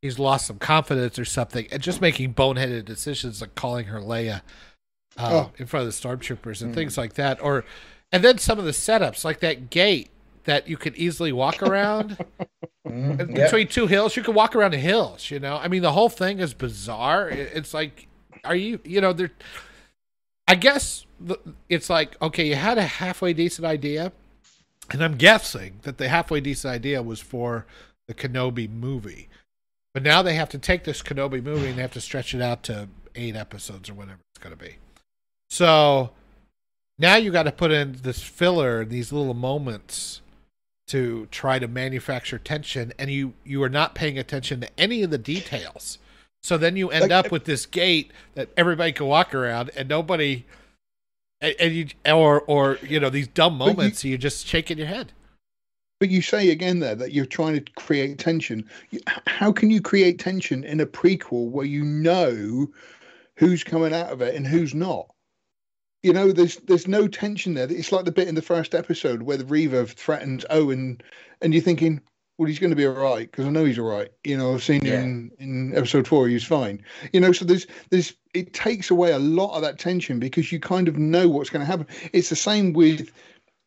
he's lost some confidence or something and just making boneheaded decisions like calling her Leia uh, Oh. in front of the stormtroopers and Mm. things like that or and then some of the setups like that gate that you could easily walk around. Mm, in yeah. between two hills you could walk around the hills you know? I mean the whole thing is bizarre. It's like are you you know there i guess it's like okay you had a halfway decent idea and i'm guessing that the halfway decent idea was for the kenobi movie. But now they have to take this kenobi movie and they have to stretch it out to eight episodes or whatever it's going to be. So now you got to put in this filler these little moments to try to manufacture tension and you you are not paying attention to any of the details so then you end Like- up with this gate that everybody can walk around and nobody and, and you or or you know these dumb moments you, are just shaking your head But you say again there that you're trying to create tension. How can you create tension in a prequel where you know who's coming out of it and who's not? You know, there's there's no tension there. It's like the bit in the first episode where the Reva threatens Owen, and you're thinking, well, he's going to be all right because I know he's all right. You know, I've seen Yeah. him in episode four; he's fine. You know, so there's there's it takes away a lot of that tension because you kind of know what's going to happen. It's the same with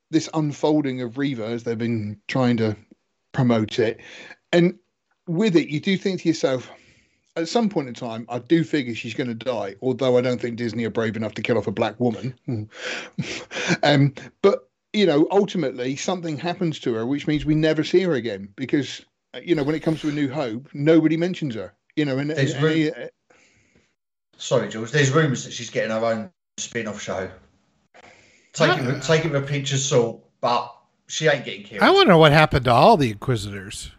this unfolding of Reva as they've been trying to promote it. And with it, you do think to yourself, at some point in time, I do figure she's going to die, although I don't think Disney are brave enough to kill off a black woman. *laughs* um, but, you know, ultimately something happens to her, which means we never see her again because, uh, you know, when it comes to A New Hope, nobody mentions her. You know, and, There's and- room- and- Sorry, George. There's rumours that she's getting her own spin-off show. Take it, with- take it with a pinch of salt, but she ain't getting killed. i wonder what happened to all the inquisitors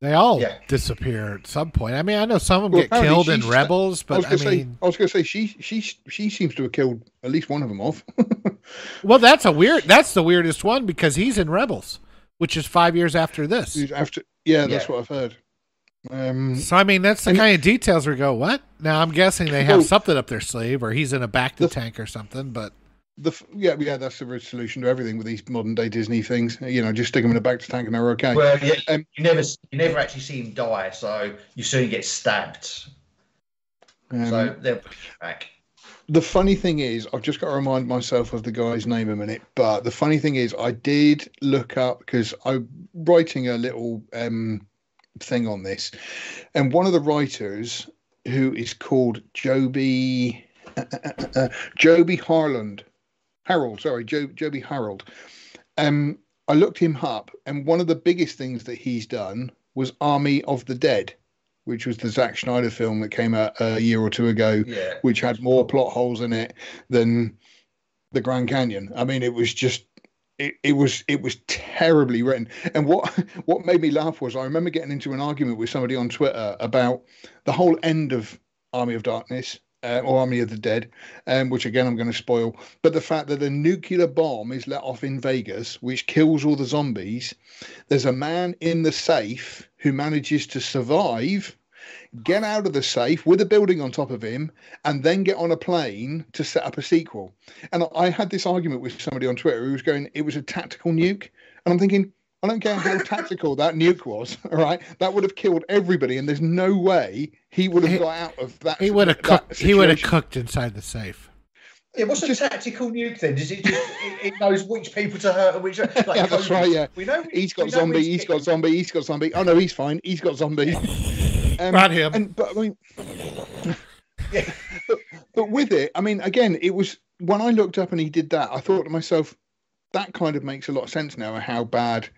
they all Yeah. disappear at some point i mean i know some of them Well, get killed in rebels I was but going i, to say, mean I was going to say, she she she seems to have killed at least one of them off. *laughs* well that's a weird that's the weirdest one because he's in rebels which is five years after this After, yeah, that's Yeah. what I've heard. Um, So I mean, that's the kind of details we go. What? Now I'm guessing they *laughs* have Well- something up their sleeve, or he's in a bacta tank or something. But the yeah yeah that's the solution to everything with these modern day Disney things. You know, just stick them in a bacta tank and they're okay. Well, yeah, Um, you never you never actually see him die, so you soon get stabbed. Um, so they're back. the funny thing is, I've just got to remind myself of the guy's name a minute. But the funny thing is, I did look up because I'm writing a little um, thing on this, and one of the writers who is called Joby uh, uh, uh, uh, Joby Harland Harold. Sorry, jo- Joby Harold. Um, I looked him up, and one of the biggest things that he's done was Army of the Dead, which was the Zack Snyder film that came out a year or two ago Yeah. which had more plot holes in it than the Grand Canyon. I mean, it was just it, it was it was terribly written. And what *laughs* what made me laugh was I remember getting into an argument with somebody on Twitter about the whole end of Army of Darkness. Uh, or Army of the Dead, um, which again I'm going to spoil. But the fact that a nuclear bomb is let off in Vegas, which kills all the zombies, there's a man in the safe who manages to survive, get out of the safe with a building on top of him, and then get on a plane to set up a sequel. And I had this argument with somebody on Twitter who was going, it was a tactical nuke. And I'm thinking, I don't care how tactical that nuke was, *laughs* all right? That would have killed everybody, and there's no way he would have He- got out of that. he would have that cooked. He would have cooked inside the safe. Yeah, what's a tactical nuke then? Does it just it, it knows which people to hurt and which? Like *laughs* Yeah, that's COVID. right, yeah. we know he's got zombie. He's got zombie. He's got zombie. Oh no, he's fine. He's got zombie. *laughs* Um, Not him. And but I mean, Yeah. but, but with it, I mean, again, it was when I looked up and he did that. I thought to myself, that kind of makes a lot of sense now. How bad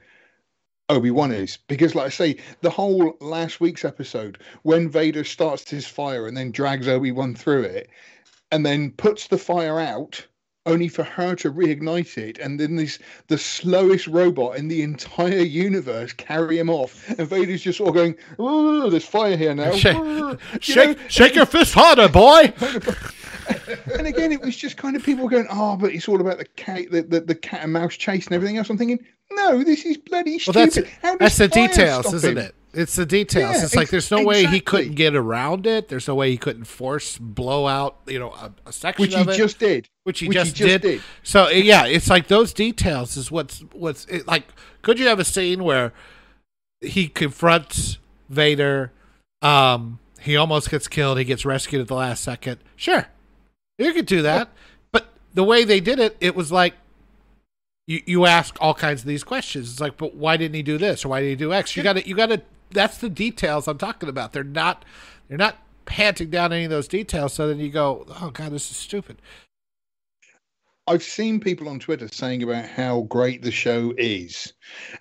Obi Wan is because, like I say, the whole last week's episode when Vader starts his fire and then drags Obi Wan through it, and then puts the fire out. Only for her to reignite it, and then this the slowest robot in the entire universe carry him off, and Vader's just sort of going, "Oh, there's fire here now." *laughs* Shake, You shake, know, shake your fist harder, boy. *laughs* *laughs* and again, it was just kind of people going, "Oh, but it's all about the cat, the, the, the cat and mouse chase and everything else." I'm thinking, no, this is bloody Well, stupid. that's that's the details, isn't him? it? It's the details. Yeah, it's like there's no way he couldn't get around it. There's no way he couldn't force blow out, you know, a, a section which he it, just did. which he which just, he just did. did. So yeah, it's like those details is what's what's it, like. Could you have a scene where he confronts Vader? Um, he almost gets killed. He gets rescued at the last second. Sure, you could do that. But the way they did it, it was like you you ask all kinds of these questions. It's like, but why didn't he do this or why did he do X? You got to you got to. That's the details I'm talking about. They're not they're not panting down any of those details. So then you go, oh god, this is stupid. I've seen people on Twitter saying about how great the show is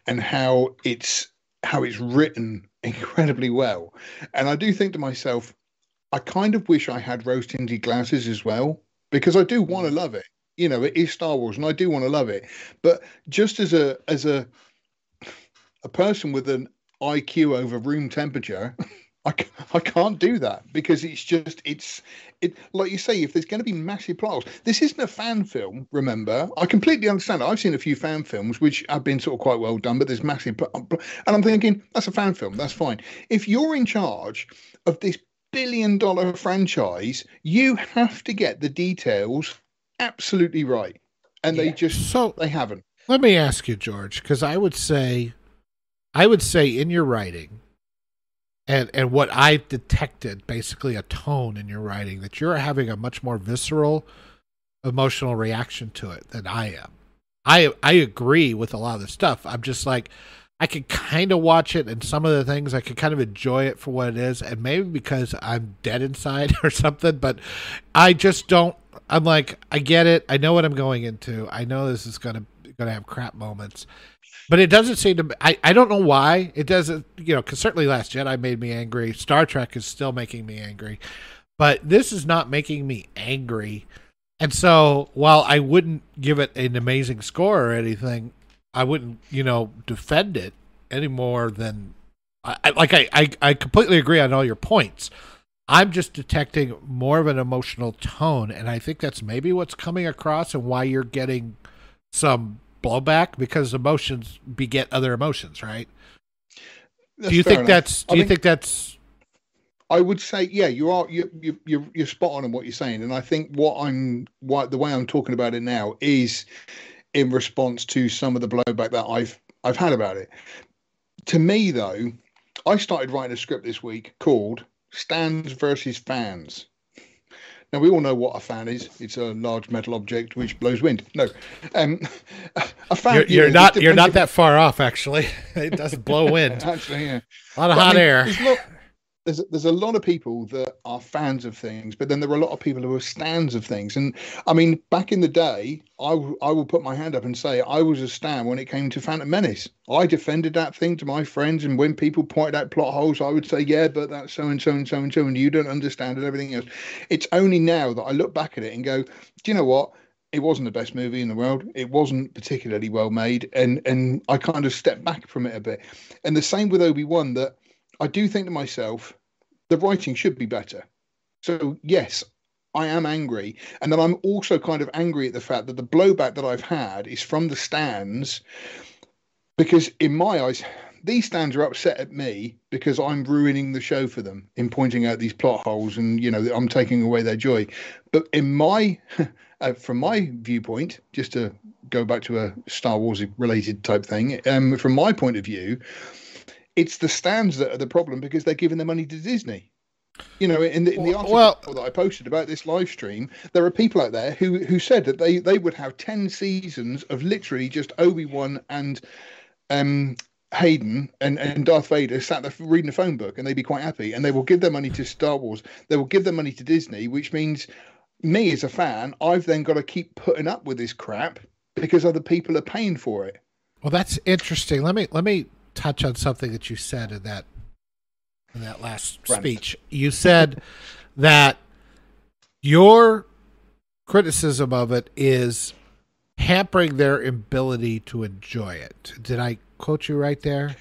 and how it's how it's written incredibly well. And I do think to myself, I kind of wish I had rose tinted glasses as well, because I do want to mm. love it. You know, it is Star Wars and I do want to love it. But just as a as a a person with an IQ over room temperature, *laughs* I, I can't do that because it's just it's it like you say if there's going to be massive plot holes this isn't a fan film remember i completely understand i've seen a few fan films which have been sort of quite well done but there's massive plot and i'm thinking that's a fan film that's fine if you're in charge of this billion dollar franchise you have to get the details absolutely right and they just So they haven't Let me ask you, George, because I would say, I would say in your writing, and and what I detected, basically a tone in your writing that you're having a much more visceral, emotional reaction to it than I am. I I agree with a lot of the stuff. I'm just like. I could kind of watch it, and some of the things I could kind of enjoy it for what it is, and maybe because I'm dead inside *laughs* or something. But I just don't. I'm like, I get it. I know what I'm going into. I know this is gonna gonna have crap moments, but it doesn't seem to. I I don't know why it doesn't. You know, because certainly Last Jedi made me angry. Star Trek is still making me angry, but this is not making me angry. And so, while I wouldn't give it an amazing score or anything, I wouldn't, you know, defend it any more than I, I like. I, I I completely agree on all your points. I'm just detecting more of an emotional tone, and I think that's maybe what's coming across and why you're getting some blowback because emotions beget other emotions, right? That's do you think enough. that's? Do I you think- think that's? I would say, yeah, you are you you you're, you're spot on in what you're saying, and I think what I'm what the way I'm talking about it now is in response to some of the blowback that I've I've had about it. To me, though, I started writing a script this week called "Stans versus Fans." Now we all know what a fan is. It's a large metal object which blows wind. No, um, *laughs* a fan. You're, you you're know, not. You're not that far off, actually. *laughs* It doesn't blow wind. *laughs* Actually, yeah. A lot of But I hot mean, air. There's there's a lot of people that are fans of things, but then there are a lot of people who are stans of things. And I mean, back in the day, I w- I will put my hand up and say I was a stan when it came to Phantom Menace. I defended that thing to my friends, and when people pointed out plot holes, I would say, yeah, but that's so and so and so and so, and you don't understand and everything else. It's only now that I look back at it and go, do you know what? It wasn't the best movie in the world. It wasn't particularly well made, and and I kind of stepped back from it a bit. And the same with Obi Wan that I do think to myself, the writing should be better. So yes, I am angry, and then I'm also kind of angry at the fact that the blowback that I've had is from the stans, because in my eyes, these stans are upset at me because I'm ruining the show for them in pointing out these plot holes, and you know I'm taking away their joy. But in my, *laughs* uh, from my viewpoint, just to go back to a Star Wars related type thing, um, from my point of view, it's the stans that are the problem because they're giving the money to Disney. You know, in the, in the article Well- that I posted about this live stream, there are people out there who who said that they they would have ten seasons of literally just Obi Wan and um Hayden and, and Darth Vader sat there reading a phone book and they'd be quite happy and they will give their money to Star Wars. They will give their money to Disney, which means me as a fan, I've then got to keep putting up with this crap because other people are paying for it. Well, that's interesting. Let me let me touch on something that you said in that in that last Rant. speech. You said *laughs* that your criticism of it is hampering their ability to enjoy it. Did I quote you right there?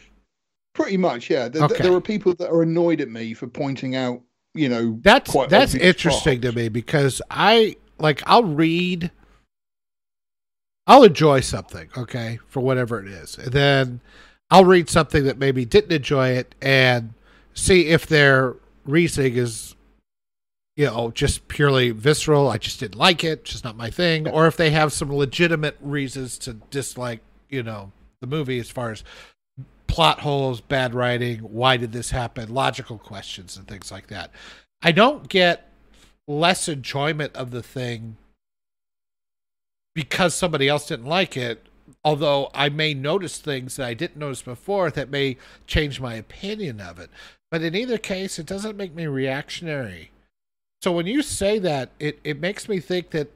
Pretty much, yeah. There, Okay. there are people that are annoyed at me for pointing out, you know, That's that's interesting to me because I like I'll read I'll enjoy something, okay, for whatever it is. And then I'll read something that maybe didn't enjoy it and see if their reasoning is you know just purely visceral. I just didn't like it just not my thing. Or if they have some legitimate reasons to dislike you know the movie as far as plot holes bad writing why did this happen logical questions and things like that. I don't get less enjoyment of the thing because somebody else didn't like it although i may notice things that i didn't notice before that may change my opinion of it but in either case it doesn't make me reactionary so when you say that, it, it makes me think that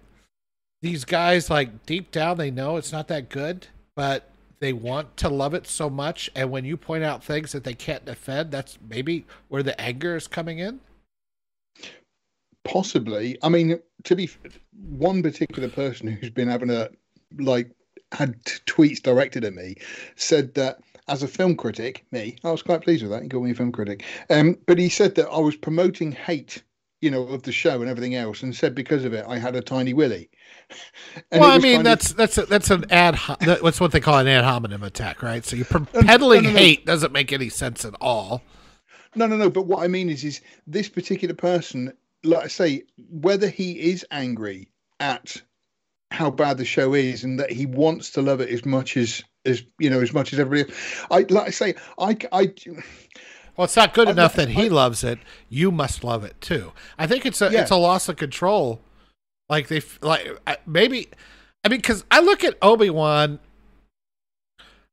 these guys, like deep down, they know it's not that good, but they want to love it so much. And when you point out things that they can't defend, that's maybe where the anger is coming in. Possibly. I mean, to be one particular person who's been having a like had tweets directed at me said that as a film critic, me, I was quite pleased with that. He called me a film critic. Um, but he said that I was promoting hate you know, of the show and everything else, and said because of it, I had a tiny willy. *laughs* well, I mean, that's of... that's a, that's an ad. That's what they call an ad hominem attack, right? So you're *laughs* peddling no, no, no. hate doesn't make any sense at all. No, no, no. But what I mean is, is this particular person, like I say, whether he is angry at how bad the show is and that he wants to love it as much as as you know as much as everybody else. I like I say, I I well, it's not good enough that he loves it. You must love it too. I think it's a yeah. it's a loss of control. Like they like uh, maybe, I mean, because I look at Obi Wan.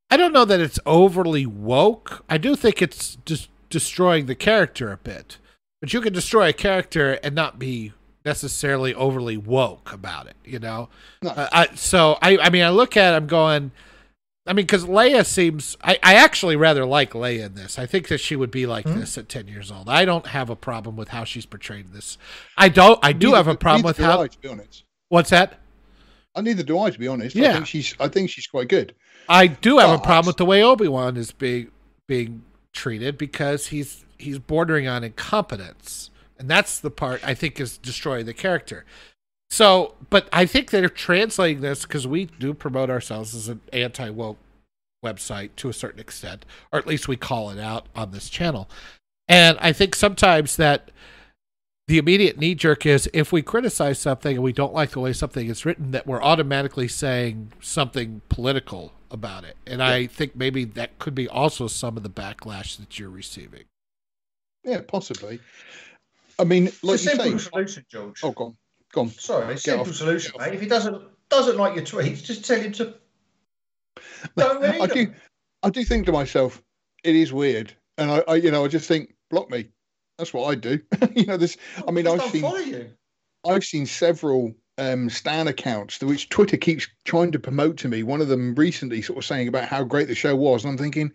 I don't know that it's overly woke. I do think it's just destroying the character a bit. But you can destroy a character and not be necessarily overly woke about it. You know. No. Uh, I, so I I mean I look at I'm going I mean, because Leia seems. I, I actually rather like Leia in this. I think that she would be like mm-hmm. this at ten years old. I don't have a problem with how she's portrayed this. I don't. I do neither, have a problem with how. I, to be honest. What's that? I neither do I, to be honest. Yeah. I think she's. I think she's quite good. I do have but, a problem with the way Obi Wan is being being treated because he's he's bordering on incompetence, and that's the part I think is destroying the character. So, but I think they're translating this because we do promote ourselves as an anti woke website to a certain extent, or at least we call it out on this channel. And I think sometimes that the immediate knee jerk is if we criticize something and we don't like the way something is written, that we're automatically saying something political about it. And yeah. I think maybe that could be also some of the backlash that you're receiving. Yeah, possibly. I mean, like it's a simple say, solution, George. Oh, go on. Sorry, simple off. solution, mate. If he doesn't doesn't like your tweets, just tell him to *laughs* don't read I them. do I do think to myself, it is weird. And I, I you know, I just think, block me. That's what I do. *laughs* you know, this I mean I've seen I've seen several um, Stan accounts which Twitter keeps trying to promote to me. One of them recently sort of saying about how great the show was, and I'm thinking,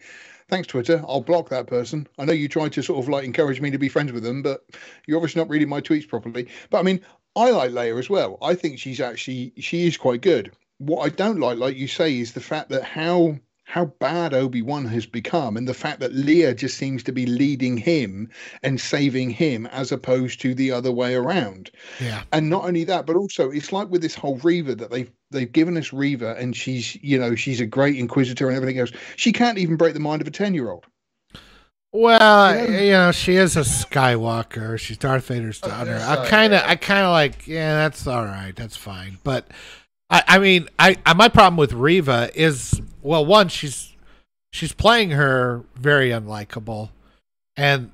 thanks Twitter, I'll block that person. I know you tried to sort of like encourage me to be friends with them, but you're obviously not reading my tweets properly. But I mean, I like Leia as well. I think she's actually she is quite good. What I don't like, like you say, is the fact that how how bad Obi Wan has become, and the fact that Leia just seems to be leading him and saving him as opposed to the other way around. Yeah. And not only that, but also it's like with this whole Reva that they've they've given us Reva, and she's you know she's a great Inquisitor and everything else. She can't even break the mind of a ten year old. Well, you know, you know, she is a Skywalker. She's Darth Vader's oh, daughter. I kind of, I kind of like, yeah, that's all right, that's fine. But I, I mean, I, I, my problem with Reva is, well, one, she's she's playing her very unlikable, and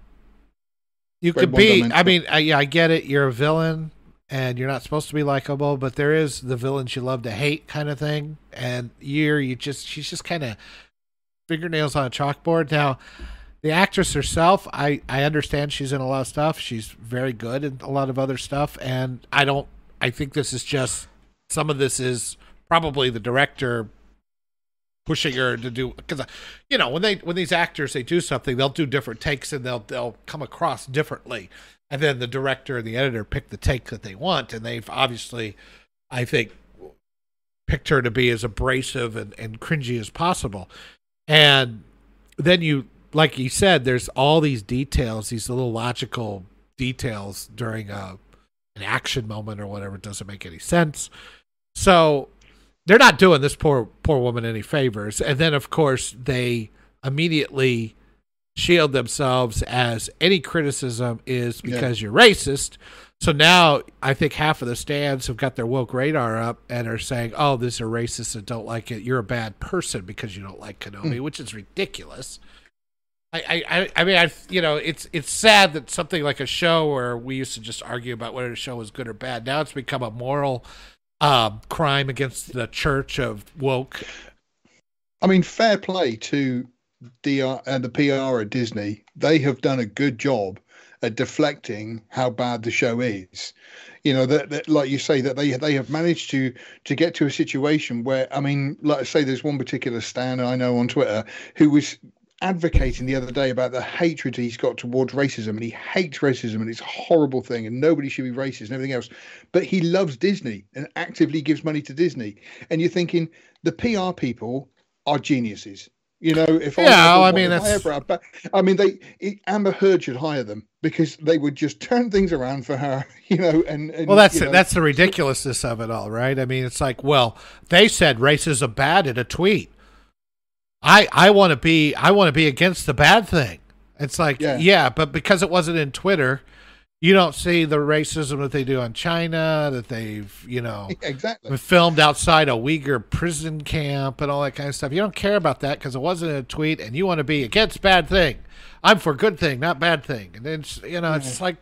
you could be. I mean, I, yeah, I get it. You're a villain, and you're not supposed to be likable, but there is the villains you love to hate kind of thing. And you're, you just, she's just kind of fingernails on a chalkboard now the actress herself, I I understand she's in a lot of stuff. She's very good in a lot of other stuff, and I don't. I think this is just some of this is probably the director pushing her to do because uh, you know when they when these actors they do something they'll do different takes and they'll they'll come across differently and then the director and the editor pick the take that they want and they've obviously i think picked her to be as abrasive and, and cringy as possible and then you like you said, there's all these details, these little logical details during a an action moment or whatever. Doesn't make any sense. So they're not doing this poor poor woman any favors. And then of course they immediately shield themselves as any criticism is because yeah. you're racist. So now I think half of the stans have got their woke radar up and are saying, "Oh, these are racists and don't like it. You're a bad person because you don't like Kenobi," mm. which is ridiculous. I, I, I mean, I, you know, it's it's sad that something like a show where we used to just argue about whether a show was good or bad, now it's become a moral uh, crime against the church of woke. I mean, fair play to DR and uh, the PR at Disney. They have done a good job at deflecting how bad the show is. You know that, that, like you say, that they they have managed to to get to a situation where I mean, like I say, there's one particular stan I know on Twitter who was advocating the other day about the hatred he's got towards racism and he hates racism and it's a horrible thing and nobody should be racist and everything else. But he loves disney and actively gives money to disney. And you're thinking the pr people are geniuses. You know if yeah I, I mean that's but i mean they amber heard should hire them because they would just turn things around for her *laughs* you know and, and well that's you know, that's the ridiculousness of it all right? I mean it's like well they said racism is bad in a tweet I I want to be I want to be against the bad thing. It's like yeah. yeah, but because it wasn't in Twitter, you don't see the racism that they do in China, that they've, you know, *laughs* exactly filmed outside a Uyghur prison camp and all that kind of stuff. You don't care about that because it wasn't a tweet, and you want to be against bad thing. I'm for good thing, not bad thing. And it's, you know, yeah. it's like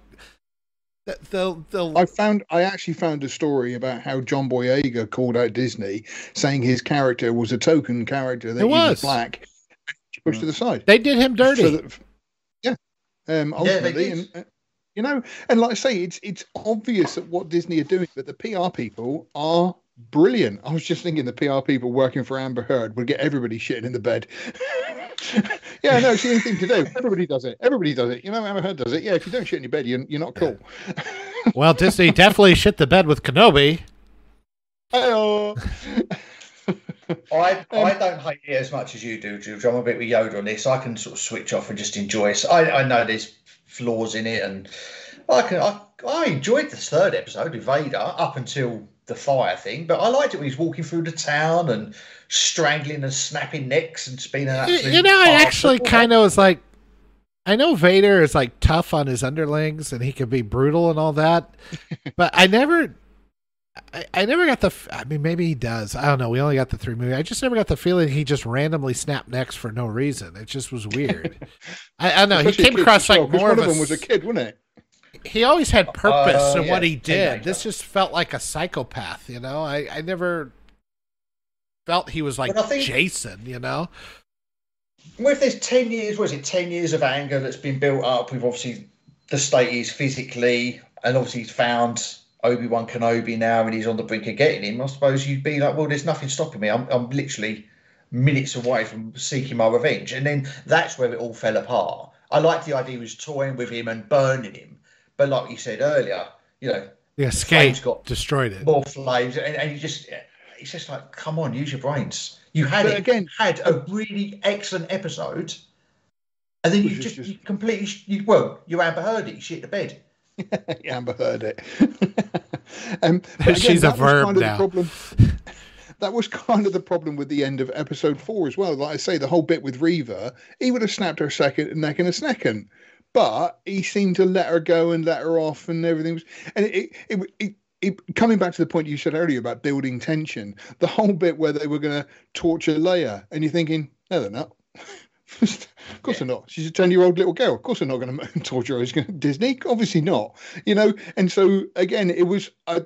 the, the, I found I actually found a story about how John Boyega called out Disney, saying his character was a token character that it he was, was black, pushed to the side. They did him dirty. So that, yeah, um, ultimately, yeah, and, uh, you know, and like I say, it's it's obvious that what Disney are doing, but the PR people are brilliant. I was just thinking the PR people working for Amber Heard would get everybody shitting in the bed. *laughs* yeah, no, it's the only thing to do. Everybody does it. Everybody does it. You know, Amber Heard does it. Yeah, if you don't shit in your bed, you're, you're not cool. *laughs* well, Disney definitely shit the bed with Kenobi. Hello. *laughs* I I um, don't hate it as much as you do, George. I'm a bit with Yoda on this. I can sort of switch off and just enjoy it. I, I know there's flaws in it, and I can I, I enjoyed the third episode with Vader up until the fire thing, but I liked it when he's walking through the town and strangling and snapping necks and being an absolute. You know, I actually kind of was like, I know Vader is like tough on his underlings and he can be brutal and all that, *laughs* but I never. I, I never got the. I mean, maybe he does. I don't know. We only got the three movies. I just never got the feeling he just randomly snapped necks for no reason. It just was weird. *laughs* I, I don't know. Especially he came across like more one of, of them was a kid, wasn't it? He always had purpose uh, in yeah, what he did. This just felt like a psychopath, you know. I I never felt he was like think, Jason, you know. With this ten years, was it ten years of anger that's been built up with obviously the state he's physically, and obviously he's found Obi Wan Kenobi now, and he's on the brink of getting him. I suppose you'd be like, well, there's nothing stopping me. I'm I'm literally minutes away from seeking my revenge, and then that's where it all fell apart. I like the idea he was toying with him and burning him but like you said earlier, you know, the escape got destroyed it. More flames, and, and you just it's just like, come on, use your brains. You had it, again had a really excellent episode, and then you just, just, you completely you, well, you Amber Heard it, you shit the bed. *laughs* Amber Heard it. *laughs* um, again, She's a verb kind of now. problem. *laughs* that was kind of the problem with the end of episode four as well. Like I say, the whole bit with Reva, he would have snapped her second neck in a second but he seemed to let her go and let her off, and everything was. And it, it, it, it, coming back to the point you said earlier about building tension, the whole bit where they were going to torture Leia, and you're thinking, no, they're not. *laughs* of course yeah. they're not. She's a ten-year-old little girl. Of course they're not going *laughs* to torture her. He's going to Disney. Obviously not. You know. And so again, it was. Uh,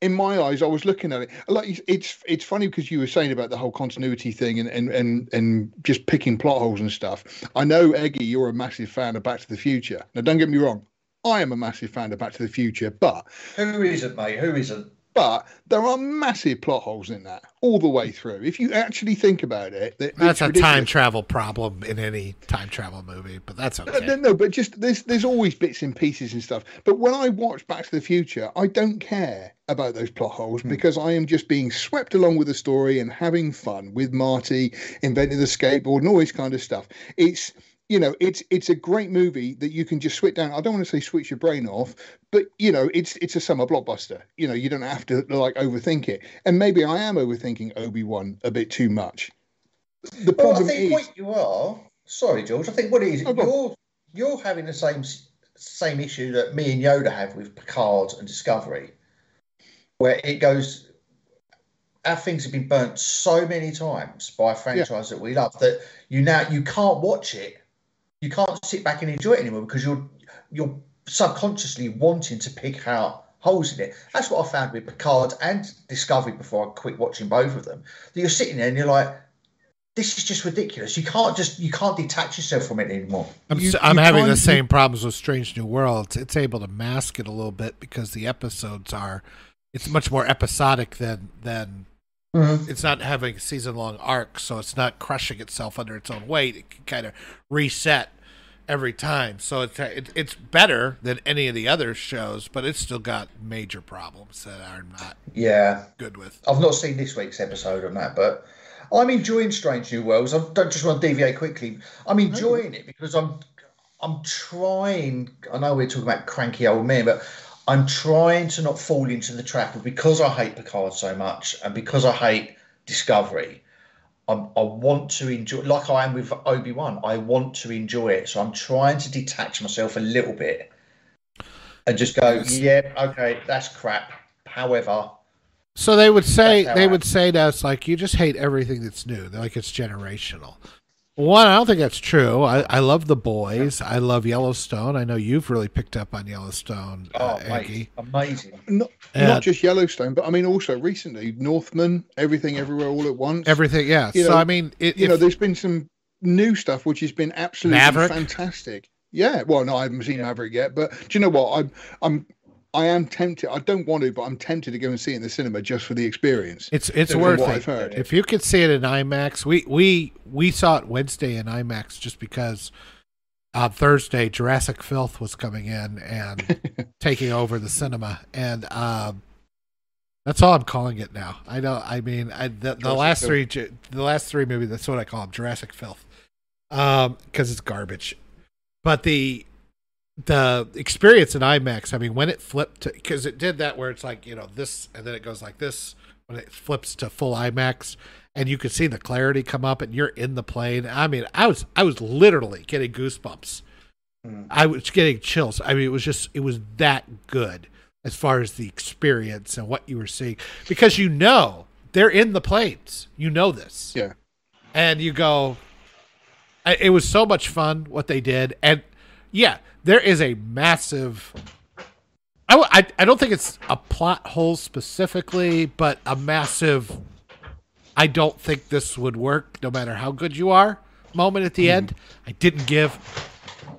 in my eyes, I was looking at it like it's it's funny because you were saying about the whole continuity thing and and and and just picking plot holes and stuff. I know Eggy, you're a massive fan of Back to the Future. Now, don't get me wrong, I am a massive fan of Back to the Future, but who isn't, mate? Who isn't? But there are massive plot holes in that all the way through. If you actually think about it, that's a ridiculous. time travel problem in any time travel movie. But that's okay. No, no, but just there's there's always bits and pieces and stuff. But when I watch Back to the Future, I don't care about those plot holes hmm. because I am just being swept along with the story and having fun with Marty inventing the skateboard and all this kind of stuff. It's you know it's it's a great movie that you can just switch down i don't want to say switch your brain off but you know it's it's a summer blockbuster you know you don't have to like overthink it and maybe i am overthinking obi-wan a bit too much the Well, I think is, what you are. Sorry, George. I think what it is, Oh, you're you're having the same same issue that me and Yoda have with Picard and Discovery, where it goes. Our things have been burnt so many times by a franchise that we love that you now you can't watch it. You can't sit back and enjoy it anymore because you're you're subconsciously wanting to pick out holes in it. That's what I found with Picard and Discovery before I quit watching both of them. That you're sitting there and you're like, this is just ridiculous. You can't just you can't detach yourself from it anymore. I'm, You- s- I'm you having the can't- same problems with Strange New Worlds. It's able to mask it a little bit because the episodes are. It's much more episodic than than. Mm-hmm. It's not having a season long arc, so it's not crushing itself under its own weight. It can kind of reset every time, so it's it, it's better than any of the other shows, but it's still got major problems that I'm not Yeah, good with. I've not seen this week's episode on that, but I'm enjoying Strange New Worlds. I don't just want to deviate quickly. I'm enjoying it because I'm I'm trying. I know we're talking about cranky old men, but I'm trying to not fall into the trap of because I hate Picard so much and because I hate Discovery. I'm, I want to enjoy, like I am with Obi Wan. I want to enjoy it, so I'm trying to detach myself a little bit and just go, yeah, okay, that's crap. However, So they would say they I- would say to us like you just hate everything that's new. They're like it's generational. One, I don't think that's true. I, I love the boys. I love Yellowstone. I know you've really picked up on Yellowstone, oh, uh, mate, Aggie. amazing. not, Yeah. not just Yellowstone, but I mean also recently Northman, everything everywhere all at once. Everything, yeah. You so know- I mean, it, you know, there's been some new stuff which has been absolutely Maverick? fantastic. Yeah, well, no, I haven't seen Maverick yet, but do you know what? I'm, I'm, I am tempted. I don't want to, but I'm tempted to go and see it in the cinema just for the experience. it's it's worth it. If you could see it in IMAX, we we we saw it Wednesday in IMAX just because on Thursday Jurassic Filth was coming in and *laughs* taking over the cinema, and um, that's all I'm calling it now. I know. I mean, I, the, the last Filth. three, the last three movies. That's what I call them, Jurassic Filth, um, because it's garbage. But the the experience in IMAX. I mean, when it flipped, because it did that where it's like you know this, and then it goes like this when it flips to full IMAX, and you could see the clarity come up, and you're in the plane. I mean, I was I was literally getting goosebumps. Mm. I was getting chills. I mean, it was just it was that good as far as the experience and what you were seeing because you know they're in the planes. You know this. Yeah. And you go it was so much fun what they did and yeah, there is a massive I I don't think it's a plot hole specifically, but a massive I don't think this would work no matter how good you are moment at the end. I didn't give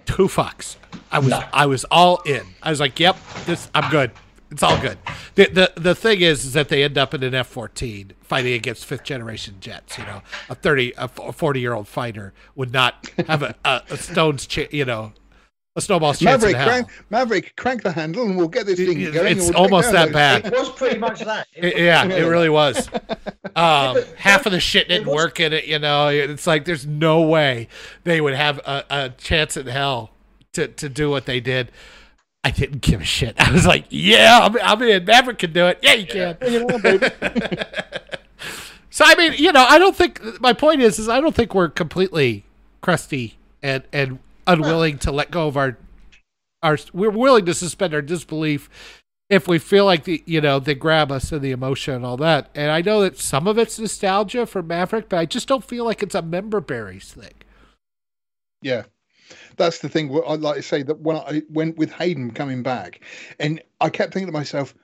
two fucks. I was No. I was all in. I was like, "Yep, this I'm good. It's all good." The the the thing is, is that they end up in an F-14 fighting against fifth generation jets. You know, a thirty a forty year old fighter would not have a, a, a stone's ch- you know a snowball's chance Maverick, in hell. crank, Maverick, crank the handle, and we'll get this thing It- going. it's we'll almost that bad. It was pretty much that. It It- yeah, it really was. *laughs* Um, half of the shit didn't was- work in it. You know, it's like there's no way they would have a, a chance in hell to to do what they did. I didn't give a shit. *laughs* I was like, yeah, I'm, I'm in. Maverick can do it. Yeah, you can. Bring it on, baby. So I mean, you know, I don't think my point is is I don't think we're completely crusty and and unwilling to let go of our our we're willing to suspend our disbelief if we feel like the you know they grab us and the emotion and all that. And I know that some of it's nostalgia for Maverick, but I just don't feel like it's a member berries thing. Yeah, that's the thing. What I'd like to say that when I went with Hayden coming back, and I kept thinking to myself,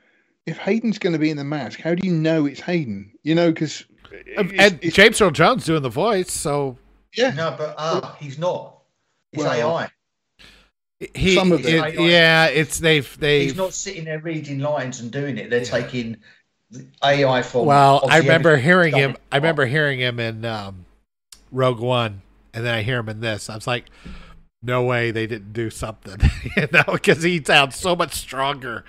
if Hayden's going to be in the mask, how do you know it's Hayden? You know, because and James Earl Jones doing the voice, so yeah, No, but uh, he's not. It's Well, AI. he Some of it. it- yeah, it's they've they He's not sitting there reading lines and doing it. They're taking AI from. Well, I remember hearing him. I remember hearing him in um, Rogue One, and then I hear him in this. I was like, "No way, they didn't do something," *laughs* you know, because he sounds so much stronger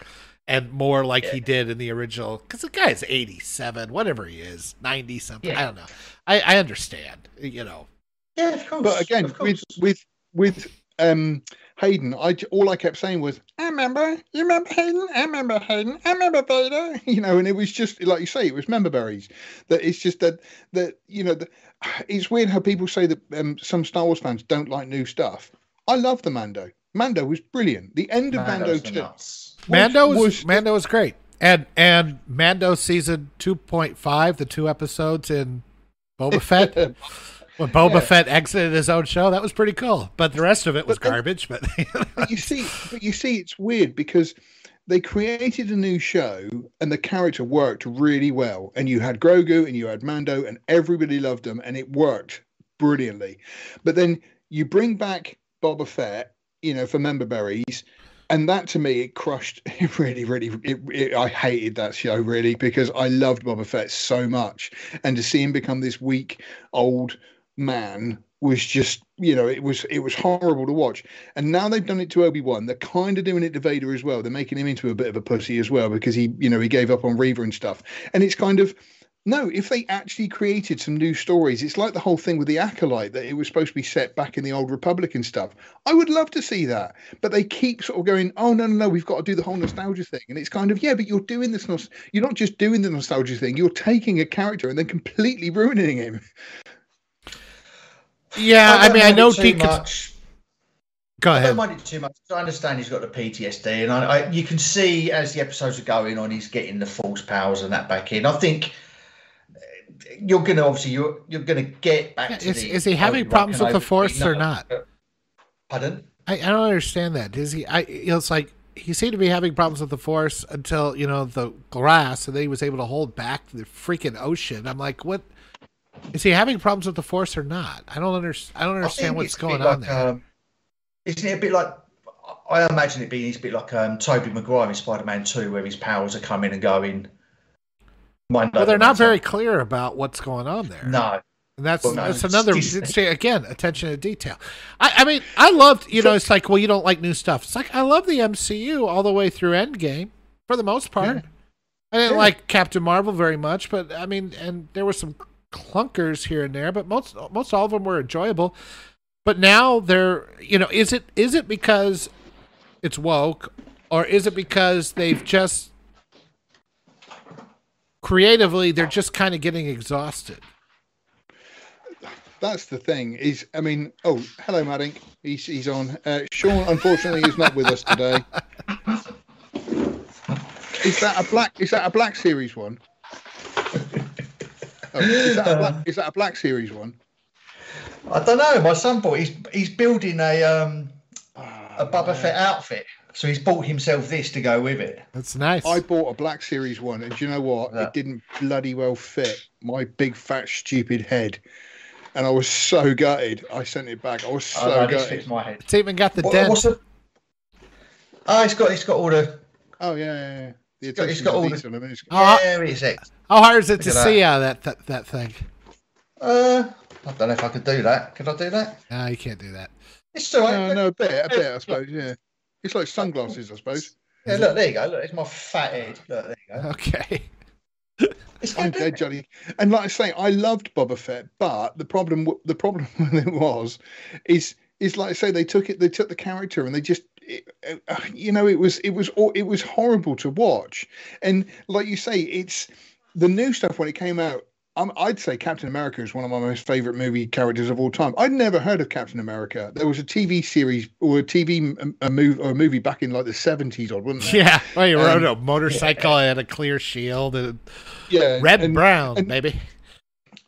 and more like he did in the original. Because the guy's eighty-seven, whatever he is, ninety something. I don't know. I, I understand, you know. Yeah, of course. but again, of course. with with with um Hayden, I all I kept saying was, "I remember, you remember Hayden, I remember Hayden, I remember Vader," *laughs* you know, and it was just like you say, it was member berries. That it's just that that you know, the, it's weird how people say that um, some Star Wars fans don't like new stuff. I love the Mando. Mando was brilliant. The end of Mando Mando's the two. nuts. Mando was, was- Mando was great, and and Mando season two point five, the two episodes in Boba Fett. *laughs* When Boba Yeah. Fett exited his own show, that was pretty cool. But the rest of it was But then- garbage. But but you see, but you see, it's weird because they created a new show and the character worked really well. And you had Grogu and you had Mando, and everybody loved them, and it worked brilliantly. But then you bring back Boba Fett, you know, for member berries. And that to me, it crushed. *laughs* It really, really, it, it, I hated that show really because I loved Boba Fett so much, and to see him become this weak, old man was just, you know, it was it was horrible to watch. And now they've done it to Obi Wan. They're kind of doing it to Vader as well. They're making him into a bit of a pussy as well because he, you know, he gave up on Reva and stuff. And it's kind of no. If they actually created some new stories, it's like the whole thing with the acolyte that it was supposed to be set back in the old Republic and stuff. I would love to see that, but they keep sort of going, oh no, no, no, we've got to do the whole nostalgia thing, and it's kind of yeah, but you're doing this. You're not just doing the nostalgia thing. You're taking a character and then completely ruining him. Yeah, I, don't mean, I know Deacon. much. Go I don't mind it too much. I understand he's got the PTSD, and I, I, you can see as the episodes are going on, he's getting the Force powers and that back in. I think uh, you're going to obviously you're you're going to get back Yeah, to is- the. is he having problems with the Force or not? uh, Pardon? I, I don't understand that. Is he? I it's like he seemed to be having problems with the Force until you know the glass, and then he was able to hold back the freaking ocean. I'm like, what? Is he having problems with the Force or not? I don't understand. I don't understand think what's going on like, there. Um, isn't it a bit like? I imagine it being a bit like um, Tobey Maguire in Spider-Man Two, where his powers are coming and going. Well, they're not very clear about what's going on there. No, And that's Well, no, that's another again attention to detail. I, I mean, I loved you know it's like well you don't like new stuff. It's like I love the MCU all the way through Endgame for the most part. Yeah. I didn't Yeah. like Captain Marvel very much, but I mean, and there were some clunkers here and there, but most most all of them were enjoyable. But now they're you know is it is it because it's woke or is it because they've just creatively they're just kind of getting exhausted? That's the thing. Is I mean, oh, hello, Maddink. He's he's on. Uh, Sean, unfortunately, is not with us today. Is that a black? Is that a black series one? Oh, is that a black? Is that a black series one? I don't know. My son bought. He's he's building a um Ah, a Boba man. Fett outfit, so he's bought himself this to go with it. That's nice. I bought a black series one, and do you know what? Yeah. It didn't bloody well fit my big fat stupid head, and I was so gutted. I sent it back. I was so oh, no, this gutted. fits my head. It's even got the What, dent. what's the? Oh, it's got it's got all the. Oh yeah, yeah, yeah. The It's got- it's attention got all the- detail. I mean, it's- Oh, yeah, it's it. How hard is it to Look at see out that, that that thing? Uh, I don't know if I could do that. Could I do that? No, you can't do that. It's all right. No, no, a bit, a bit, I suppose. Yeah, it's like sunglasses, I suppose. Yeah, look, there you go. Look, it's my fat head. Look, there you go. Okay. It's I'm good, dead, Johnny. And like I say, I loved Boba Fett, but the problem, the problem *laughs* with it was, is, is like I say, they took it, they took the character, and they just, it, uh, you know, it was, it was, it was horrible to watch. And like you say, it's the new stuff when it came out. Um, I'd say Captain America is one of my most favorite movie characters of all time. I'd never heard of Captain America. There was a TV series or a TV m- a move or a movie back in like the seventies, odd, wasn't there? Yeah. Well, you rode Um, a motorcycle and a clear shield and Yeah, red and- brown, and- baby.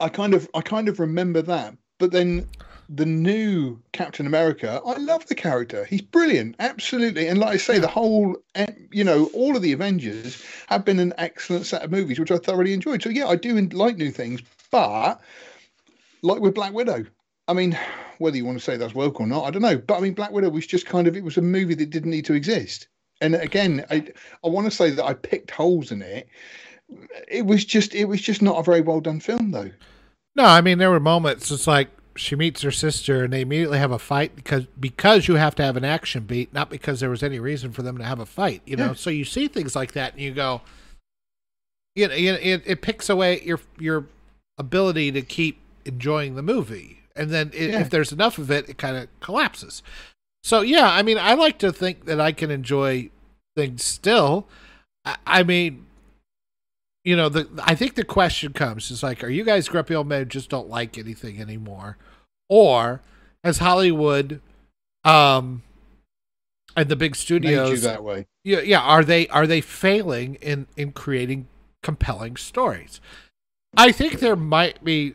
I kind of I kind of remember that. But then the new Captain America, I love the character. He's brilliant, absolutely. And like I say, the whole eh, you know, all of the Avengers have been an excellent set of movies, which I thoroughly enjoyed. So yeah, I do like new things, but like with Black Widow, I mean, whether you want to say that's woke or not, I don't know. But I mean, Black Widow was just kind of it was a movie that didn't need to exist. And again, I I want to say that I picked holes in it. It was just it was just not a very well done film though. No, I mean there were moments. It's like she meets her sister and they immediately have a fight because because you have to have an action beat, not because there was any reason for them to have a fight. You know, Yeah. so you see things like that and you go, you know, it, it, it picks away your your ability to keep enjoying the movie, and then i Yeah. if there's enough of it, it kind of collapses. So yeah, I mean, I like to think that I can enjoy things still. I, I mean, you know, the I think the question comes is like, are you guys grumpy old men who just don't like anything anymore, or has Hollywood, um, and the big studios that way. yeah, yeah. Are they are they failing in in creating compelling stories? I think there might be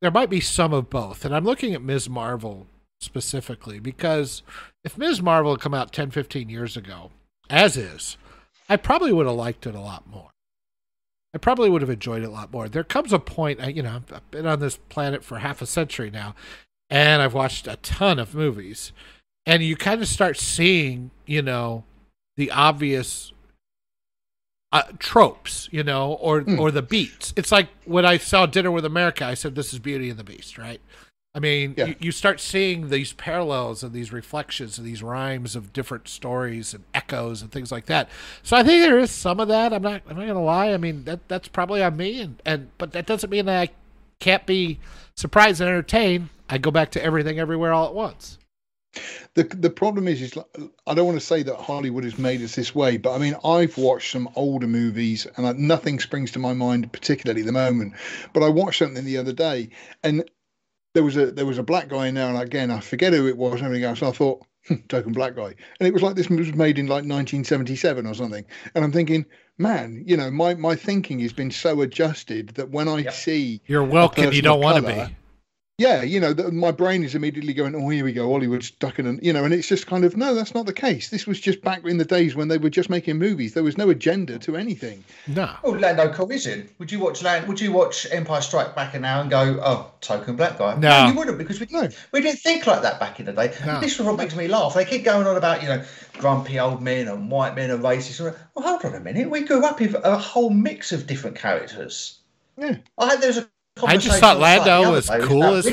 there might be some of both, and I'm looking at Ms. Marvel specifically because if Ms. Marvel had come out 10, 15 years ago, as is, I probably would have liked it a lot more. I probably would have enjoyed it a lot more. There comes a point, I- you know, I've been on this planet for half a century now, and I've watched a ton of movies, and you kind of start seeing, you know, the obvious uh, tropes, you know, or Mm. or the beats. It's like when I saw Dinner with America, I said, "This is Beauty and the Beast," right? I mean, Yeah. you, you start seeing these parallels and these reflections and these rhymes of different stories and echoes and things like that. So I think there is some of that. I'm not. I'm not gonna lie. I mean, that that's probably on me, and and but that doesn't mean that I can't be surprised and entertained. I go back to everything, everywhere, all at once. The the problem is, is like, I don't want to say that Hollywood has made us this way, but I mean, I've watched some older movies, and I, nothing springs to my mind particularly at the moment. But I watched something the other day, and there was a there was a black guy in there, and again, I forget who it was and everything else. I thought, "Hmm, token black guy, and it was like this was made in like 1977 or something. And I'm thinking, man, you know, my my thinking has been so adjusted that when I Yep. see You're welcome, you don't want to be. Yeah, you know, the, my brain is immediately going, oh, here we go, Hollywood's ducking, and you know, and it's just kind of no, that's not the case. This was just back in the days when they were just making movies. There was no agenda to anything. No. Oh, Lando Calrissian. Would you watch Land? Would you watch Empire Strike Back now and go, "Oh, token black guy"? No. you wouldn't because we No. we didn't think like that back in the day. No. This is what makes me laugh. They keep going on about you know grumpy old men and white men and racist. Well, hold on a minute. We grew up with a whole mix of different characters. Yeah. I had there was a I just thought on site the Lando was day cool as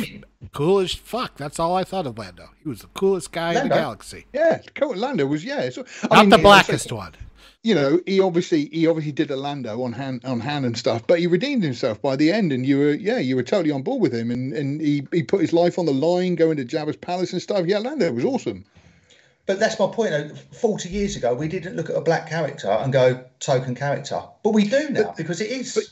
cool as fuck. That's all I thought of Lando. He was the coolest guy in the galaxy. Yeah, Coat Lando was yeah. So, I Not mean, the blackest so- one. You know, he obviously he obviously did a Lando on hand on hand and stuff, but he redeemed himself by the end, and you were yeah, you were totally on board with him, and and he he put his life on the line, going to Jabba's palace and stuff. Yeah, Lando was awesome. But that's my point. Forty years ago, we didn't look at a black character and go token character, but we do now because it is. but-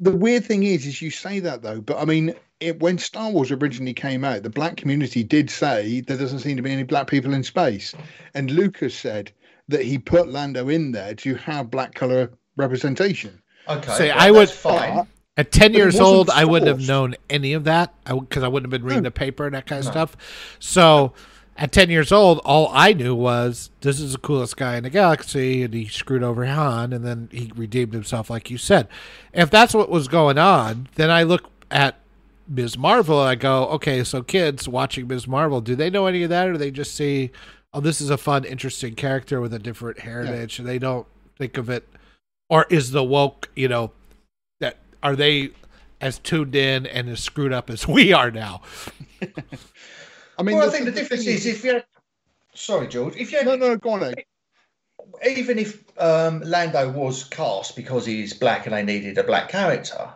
the weird thing is, is you say that though, but I mean, it, when Star Wars originally came out, the black community did say there doesn't seem to be any black people in space, and Lucas said that he put Lando in there to have black color representation. okay, See, well, I would- that's fine. At ten But years wasn't old, I wouldn't have known any of that because I, wouldn't have been reading No. the paper and that kind of No. stuff. So, at ten years old, all I knew was this is the coolest guy in the galaxy, and he screwed over Han, and then he redeemed himself, like you said. If that's what was going on, then I look at Ms. Marvel and I go, okay, so kids watching Ms. Marvel, do they know any of that, or they just see, oh, this is a fun, interesting character with a different heritage, and they don't think of it, or is the woke, you know, that are they as tuned in and as screwed up as we are now? *laughs* I mean, well, I the- think the the difference thing is if you're. Sorry, George. If you no, no, go on. Ed. even if um, Lando was cast because he's black and they needed a black character,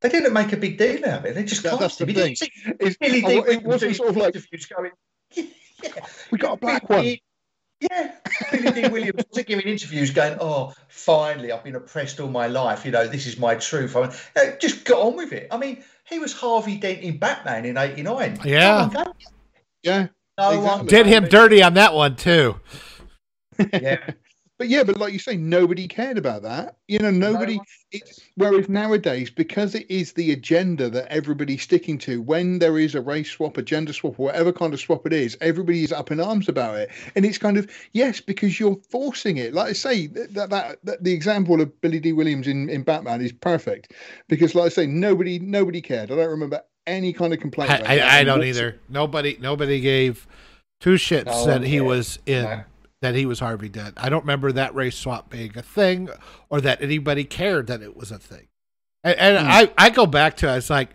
they didn't make a big deal out of it. They just That- that's cast him. the You see It's, Billy oh, Dee it Williams wasn't sort of like interviews going, *laughs* yeah, we got a black Billy one. Yeah, Billy Dee Williams was giving interviews going, "Oh, finally, I've been oppressed all my life. You know, this is my truth." I mean, uh, just got on with it. I mean, he was Harvey Dent in Batman in '89. Yeah. Yeah, no Exactly. Did him dirty on that one too. Yeah, *laughs* but yeah, but like you say, nobody cared about that. You know, nobody. one- It's, whereas nowadays, because it is the agenda that everybody's sticking to, when there is a race swap, a gender swap, whatever kind of swap it is, everybody is up in arms about it. And it's kind of yes, because you're forcing it. Like I say, that that, that, that the example of Billy Dee Williams in, in Batman is perfect because, like I say, nobody nobody cared. I don't remember any kind of complaint. I, about that. I, I don't either. Nobody nobody gave two shits No that he cared. was in No. that he was Harvey Dent. I don't remember that race swap being a thing or that anybody cared that it was a thing. And, and Hmm. I, I go back to it's like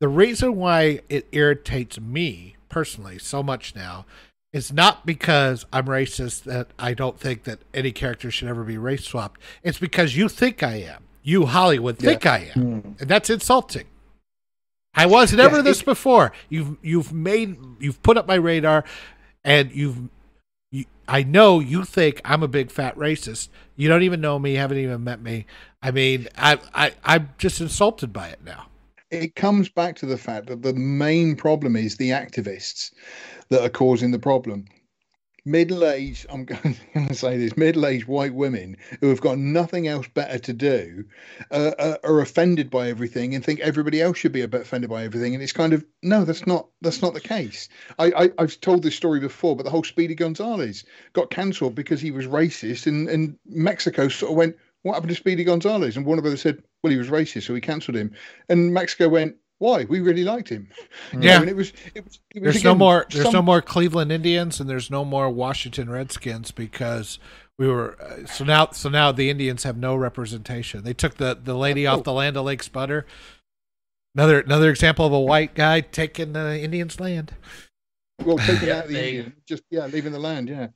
the reason why it irritates me personally so much now is not because I'm racist that I don't think that any character should ever be race swapped. It's because you think I am. You Hollywood think I am. And that's insulting. I was never Yeah, this it- before. You've you've made you've put up my radar and you've you, I know you think I'm a big fat racist. You don't even know me, haven't even met me. I mean, I I I'm just insulted by it now. It comes back to the fact that the main problem is the activists that are causing the problem middle-aged i'm *laughs* going to say this middle-aged white women who have got nothing else better to do uh, uh, are offended by everything and think everybody else should be a bit offended by everything and it's kind of no that's not that's not the case. I, I have told this story before but the whole speedy gonzales got cancelled because he was racist and and mexico sort of went what happened to speedy gonzales? And warner brothers said well he was racist so we cancelled him. And mexico went why we really liked him. Yeah, it was. It was, it was there's again, no more. There's some... no more Cleveland Indians, and there's no more Washington Redskins because we were. Uh, so now, so now the Indians have no representation. They took the the lady oh. off the Land O'Lakes butter. Another another example of a white guy taking the Indians' land. Well, taking yeah, out the they... Indian, just yeah, leaving the land, yeah.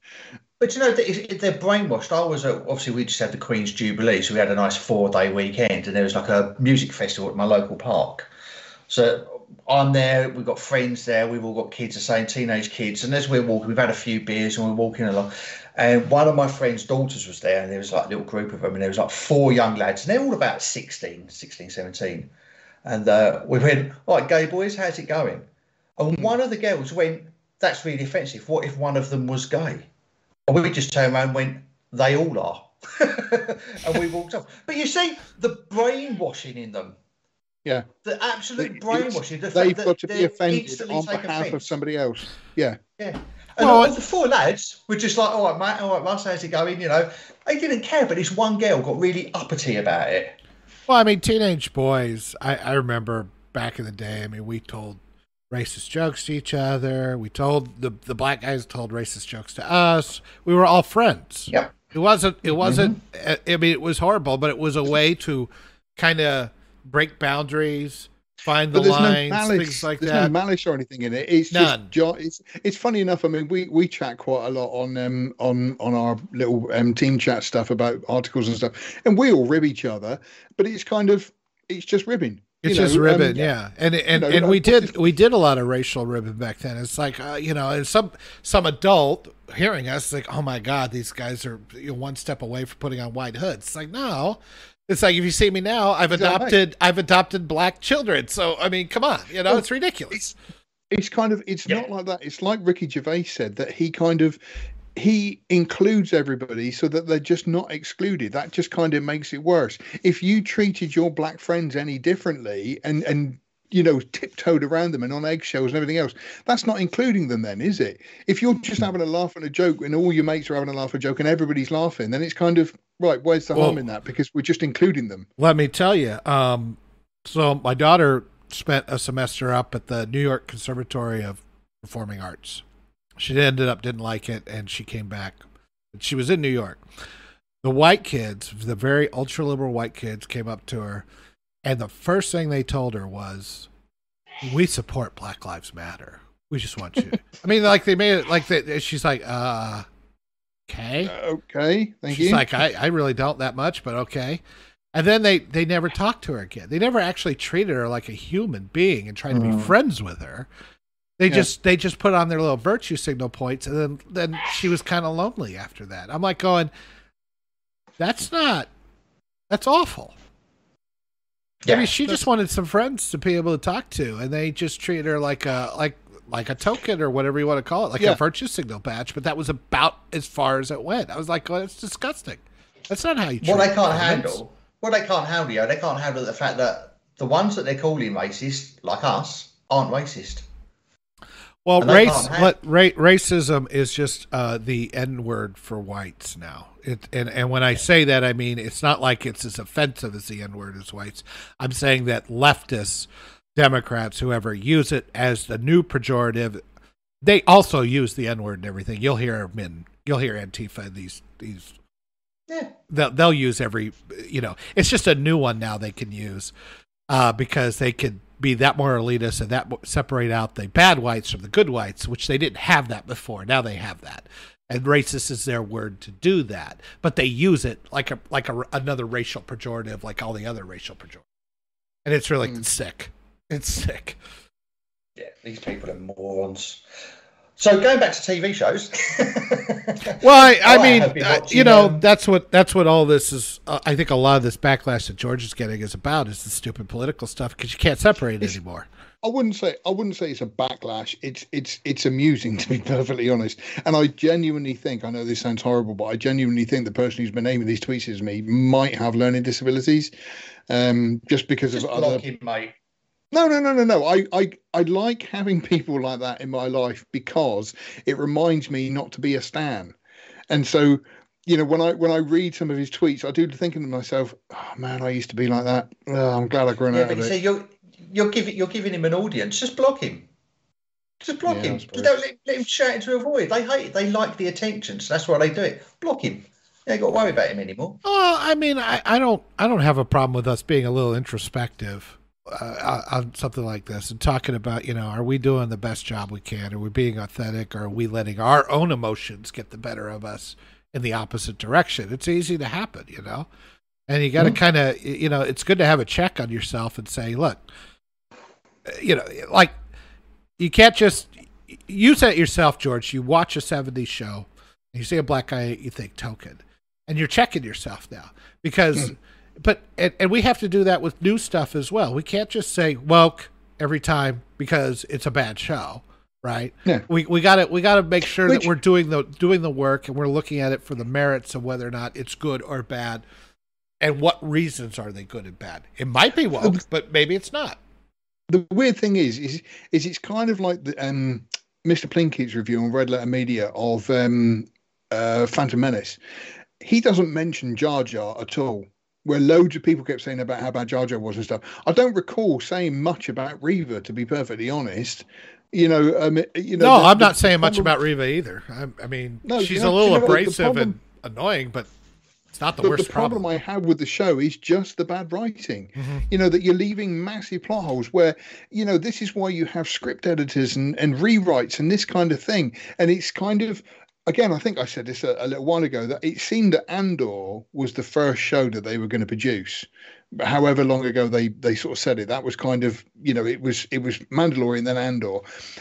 But you know, they're brainwashed. I was at, obviously we just had the Queen's Jubilee, so we had a nice four day weekend, and there was like a music festival at my local park. So I'm there. We've got friends there. We've all got kids, the same teenage kids. And as we're walking, we've had a few beers and we're walking along. And one of my friend's daughters was there, and there was like a little group of them, and there was like four young lads, and they're all about 16, 16, 17. And uh, we went, All right, gay boys, how's it going? And hmm. one of the girls went, That's really offensive. What if one of them was gay? And we just turned around and went, They all are. *laughs* and we walked off. But you see, the brainwashing in them yeah. The absolute brainwashing. The they've got to be offended on behalf offense. of somebody else. Yeah. Yeah. And well, all the four lads were just like, all right, mate, all right, Russ, how's it going? You know, they didn't care, but this one girl got really uppity about it. Well, I mean, teenage boys, I, I remember back in the day, I mean, we told racist jokes to each other. We told the the black guys told racist jokes to us. We were all friends. Yep. It wasn't. It wasn't. Mm-hmm. I mean, it was horrible, but it was a way to kind of break boundaries, find the lines, no malice, things like there's that. no malice or anything in it. It's None. just it's it's funny enough. I mean, we we chat quite a lot on um on on our little um team chat stuff about articles and stuff, and we all rib each other. But it's kind of it's just ribbing. It's just know, ribbon, um, yeah, and and, you know, and we did we did a lot of racial ribbon back then. It's like uh, you know, and some some adult hearing us like, oh my god, these guys are you know, one step away from putting on white hoods. It's like no, it's like if you see me now, I've adopted? I've adopted black children. So I mean, come on, you know, well, it's ridiculous. It's, it's kind of it's yeah. not like that. It's like Ricky Gervais said that he kind of he includes everybody so that they're just not excluded. That just kind of makes it worse. If you treated your black friends any differently and and you know, tiptoed around them and on eggshells and everything else. That's not including them, then, is it? If you're just having a laugh and a joke and all your mates are having a laugh and a joke and everybody's laughing, then it's kind of right. Where's the well, harm in that? Because we're just including them. Let me tell you. Um, so my daughter spent a semester up at the New York Conservatory of Performing Arts. She ended up didn't like it, and she came back. She was in New York. The white kids, the very ultra liberal white kids, came up to her and the first thing they told her was, "We support Black Lives Matter. We just want you." *laughs* I mean, like they made it like. She's like, "Uh, okay, uh, okay, thank she's you." like, "I, I really don't that much, but okay." And then they they never talked to her again. They never actually treated her like a human being and tried to be mm. friends with her. They yeah. just they just put on their little virtue signal points, and then then she was kind of lonely after that. I'm like going, that's not that's awful. Yeah, I mean, she just wanted some friends to be able to talk to, and they just treated her like a like like a token or whatever you want to call it, like yeah. a virtue signal badge. But that was about as far as it went. I was like, oh, well, it's disgusting. That's not how you. What they can't handle. What they can't handle, you they can't handle the fact that the ones that they're calling racist, like us, aren't racist. Well, race, what ra- racism is just uh, the N word for whites now. It, and and when I say that, I mean it's not like it's as offensive as the N word as whites. I'm saying that leftists, Democrats, whoever use it as the new pejorative, they also use the N word and everything. You'll hear in, you'll hear Antifa these these. Yeah. They'll, they'll use every, you know, it's just a new one now they can use uh, because they could be that more elitist and that separate out the bad whites from the good whites, which they didn't have that before. Now they have that, and racist is their word to do that. But they use it like a like a, another racial pejorative, like all the other racial pejoratives, and it's really mm. sick. It's sick. Yeah, these people are morons. So going back to TV shows. *laughs* well, I, I oh, mean, I uh, you know, um, that's what that's what all this is. Uh, I think a lot of this backlash that George is getting is about is the stupid political stuff because you can't separate it anymore. I wouldn't say I wouldn't say it's a backlash. It's it's it's amusing *laughs* to be perfectly honest. And I genuinely think I know this sounds horrible, but I genuinely think the person who's been naming these tweets as me might have learning disabilities, um, just because just of other. Him, mate. No, no, no, no, no. I, I, I like having *laughs* people like that in my life because it reminds me not to be a stan. And so, you know, when I when I read some of his tweets, I do think to myself, "Oh man, I used to be like that. Oh, I'm glad I've grown yeah, out of it." See, you're you're giving you're giving him an audience. Just block him. Just block yeah, him. You don't let, let, him shout into a void. They hate it. They like the attention, so that's why they do it. Block him. You ain't got to worry about him anymore. Oh, I mean, I, I don't I don't have a problem with us being a little introspective uh, on something like this and talking about, you know, are we doing the best job we can? Are we being authentic? Or are we letting our own emotions get the better of us in the opposite direction? It's easy to happen, you know? And you got to mm-hmm. kind of, you know, it's good to have a check on yourself and say, look, you know, like you can't just, you said it yourself, George. You watch a 70s show and you see a black guy, you think token. And you're checking yourself now because. Mm but and, and we have to do that with new stuff as well. We can't just say woke every time because it's a bad show, right? Yeah. We we got to we got to make sure Which, that we're doing the doing the work and we're looking at it for the merits of whether or not it's good or bad, and what reasons are they good and bad. It might be woke, but maybe it's not. The weird thing is, is is it's kind of like the um, Mr. Plinkett's review on Red Letter Media of um, uh, Phantom Menace. He doesn't mention Jar Jar at all where loads of people kept saying about how bad Jar Jar was and stuff. I don't recall saying much about Reva, to be perfectly honest. You know, um, you know. No, the, I'm not saying problem... much about Reva either. I, I mean, no, she's you know, a little you know abrasive problem... and annoying, but it's not the, the worst the problem, problem. I have with the show is just the bad writing. Mm-hmm. You know that you're leaving massive plot holes where you know this is why you have script editors and and rewrites and this kind of thing, and it's kind of again, I think I said this a, a, little while ago that it seemed that Andor was the first show that they were going to produce. However long ago they they sort of said it, that was kind of you know it was it was Mandalorian then Andor,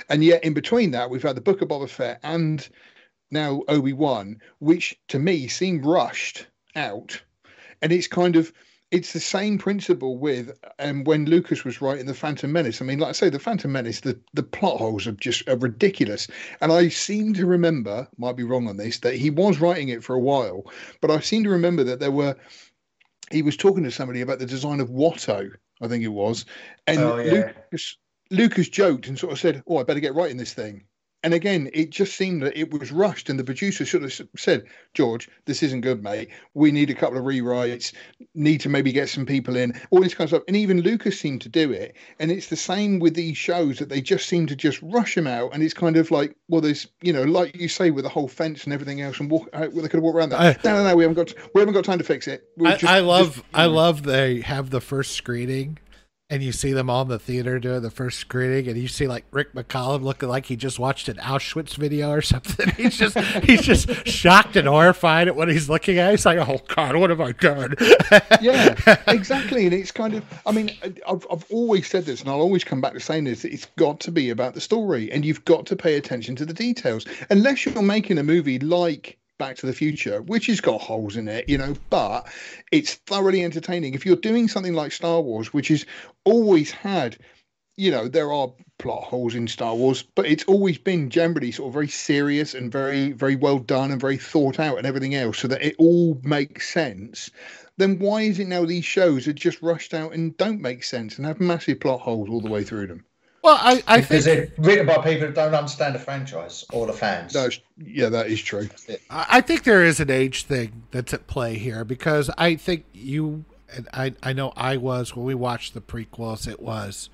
and yet in between that we've had the Book of Boba Fett and now Obi Wan, which to me seemed rushed out, and it's kind of it's the same principle with um, when Lucas was writing the Phantom Menace. I mean, like I say, the Phantom Menace, the, the plot holes are just are ridiculous. And I seem to remember, might be wrong on this, that he was writing it for a while, but I seem to remember that there were he was talking to somebody about the design of Watto, I think it was, and oh, yeah. Lucas Lucas joked and sort of said, "Oh, I better get writing this thing." And again, it just seemed that it was rushed, and the producer should have said, "George, this isn't good, mate. We need a couple of rewrites. Need to maybe get some people in. All this kind of stuff." And even Lucas seemed to do it, and it's the same with these shows that they just seem to just rush them out, and it's kind of like, well, there's, you know, like you say, with the whole fence and everything else, and walk, uh, well, they could have walked around that. I, no, no, no, we haven't got, we haven't got time to fix it. I, just, I, love, just, I know. love they have the first screening and you see them all in the theater doing the first screening, and you see like Rick McCallum looking like he just watched an Auschwitz video or *laughs* something. He's just he's just shocked and horrified at what he's looking at. He's like, "Oh God, what have I done?" *laughs* yeah, *laughs* exactly. And it's kind of, I mean, I've I've always said this, and I'll always come back to saying this: it's got to be about the story, and you've got to pay attention to the details. Unless you're making a movie like Back to the Future, which has got holes in it, you know, but it's thoroughly entertaining. If you're doing something like Star Wars, which has always had, you know, there are plot holes in Star Wars, but it's always been generally sort of very serious and very, very well done and very thought out and everything else, so that it all makes sense. Then why is it now these shows are just rushed out and don't make sense and have massive plot holes all the way through them? Well, I, I because think they're written by people who don't understand the franchise or the fans. No, yeah, that is true. I think there is an age thing that's at play here because I think you and I I know I was when we watched the prequels. It was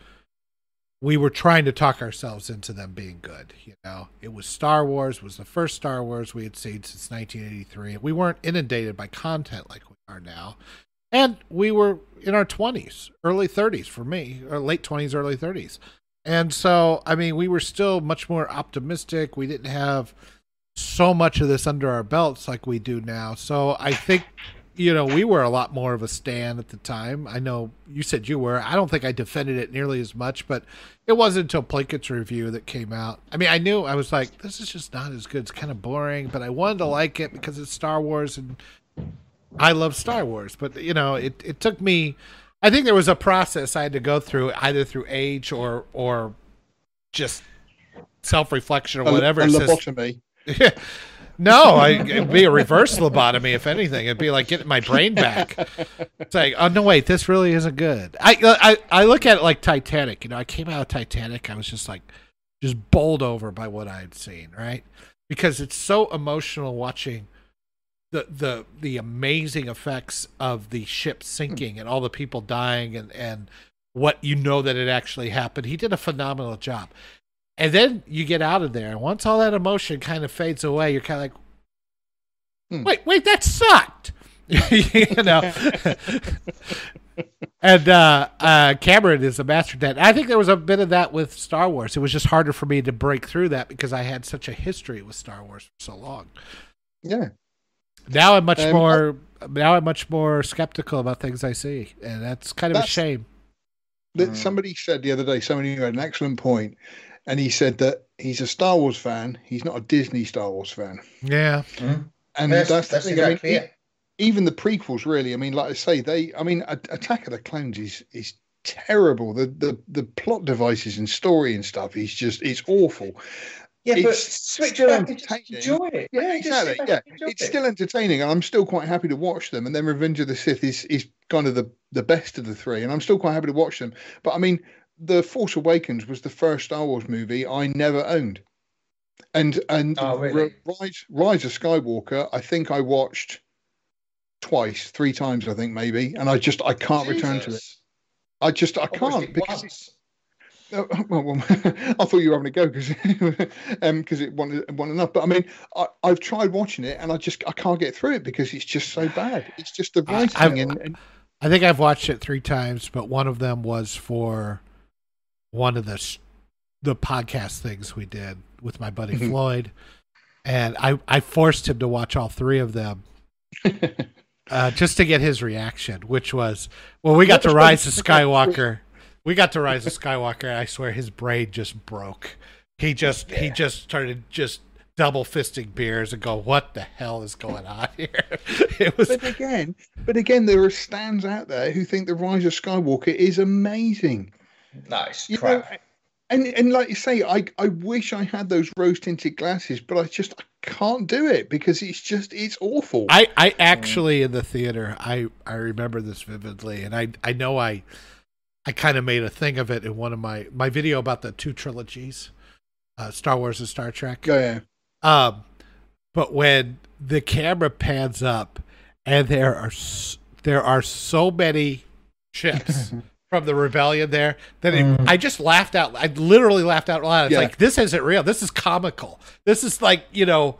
we were trying to talk ourselves into them being good. You know, it was Star Wars was the first Star Wars we had seen since 1983. We weren't inundated by content like we are now, and we were in our 20s, early 30s for me, or late 20s, early 30s. And so, I mean, we were still much more optimistic. We didn't have so much of this under our belts like we do now. So I think, you know, we were a lot more of a stan at the time. I know you said you were. I don't think I defended it nearly as much, but it wasn't until Plinkett's review that came out. I mean, I knew I was like, this is just not as good. It's kind of boring, but I wanted to like it because it's Star Wars and I love Star Wars. But you know, it it took me. I think there was a process I had to go through, either through age or or just self reflection or whatever. A, a lobotomy. *laughs* no, I, it'd be a reverse lobotomy, if anything. It'd be like getting my brain back. It's like, oh no, wait, this really isn't good. I, I I look at it like Titanic. You know, I came out of Titanic. I was just like, just bowled over by what I had seen, right? Because it's so emotional watching the the the amazing effects of the ship sinking and all the people dying and and what you know that it actually happened. He did a phenomenal job. And then you get out of there, and once all that emotion kind of fades away, you're kind of like, Hmm. "Wait, wait, that sucked," *laughs* you know. *laughs* and uh, uh, Cameron is a master at that. I think there was a bit of that with Star Wars. It was just harder for me to break through that because I had such a history with Star Wars for so long. Yeah. Now I'm much Um, more. Now I'm much more skeptical about things I see, and that's kind of a shame. That Mm. somebody said the other day, somebody who had an excellent point, and he said that he's a Star Wars fan. He's not a Disney Star Wars fan, Yeah, Mm. and That's, that's, that's, the thing. I mean, exactly it. even the prequels, really. I mean, like I say, they. I mean, Attack of the Clones is is terrible. The the the plot devices and story and stuff is just it's awful. Yeah, but it's switch back and just entertaining. enjoy it. Yeah, sit exactly. Yeah, it's it. still entertaining, and I'm still quite happy to watch them. And then Revenge of the Sith is is kind of the the best of the three, and I'm still quite happy to watch them. But I mean, The Force Awakens was the first Star Wars movie I never owned, and and Oh, really? Rise Rise of Skywalker, I think I watched twice, three times, I think maybe, and I just I can't return to it. I just I I can't because. Oh, *laughs* well, well, *laughs* I thought you were having a go because *laughs* um, cause it wanted enough. But I mean, I, I've tried watching it and I just I can't get through it because it's just so bad. It's just the I- writing I've- and, and I think I've watched it three times, but one of them was for one of the the podcast things we did with my buddy Mhm. Floyd, and I I forced him to watch all three of them uh, just to get his reaction, which was well, we got to Rise of Skywalker. We got to Rise of Skywalker, and I swear his braid just broke. He just he just started just double fisting beers and go, "What the hell is going on here?" *laughs* It was but again, but again, there are stans out there who think the Rise of Skywalker is amazing. Nice, it's You know, and and like you say, I I wish I had those rose tinted glasses, but I just I can't do it because it's just it's awful. I, I actually in the theater I, I remember this vividly and I I know I I kind of made a thing of it in one of my my video about the two trilogies uh, Star Wars and Star Trek. Yeah, um but when the camera pans up and there are there are so many ships *laughs* from the rebellion there that it, Mm. I just laughed out I literally laughed out loud. It's Yeah. like this isn't real. This is comical. This is like you know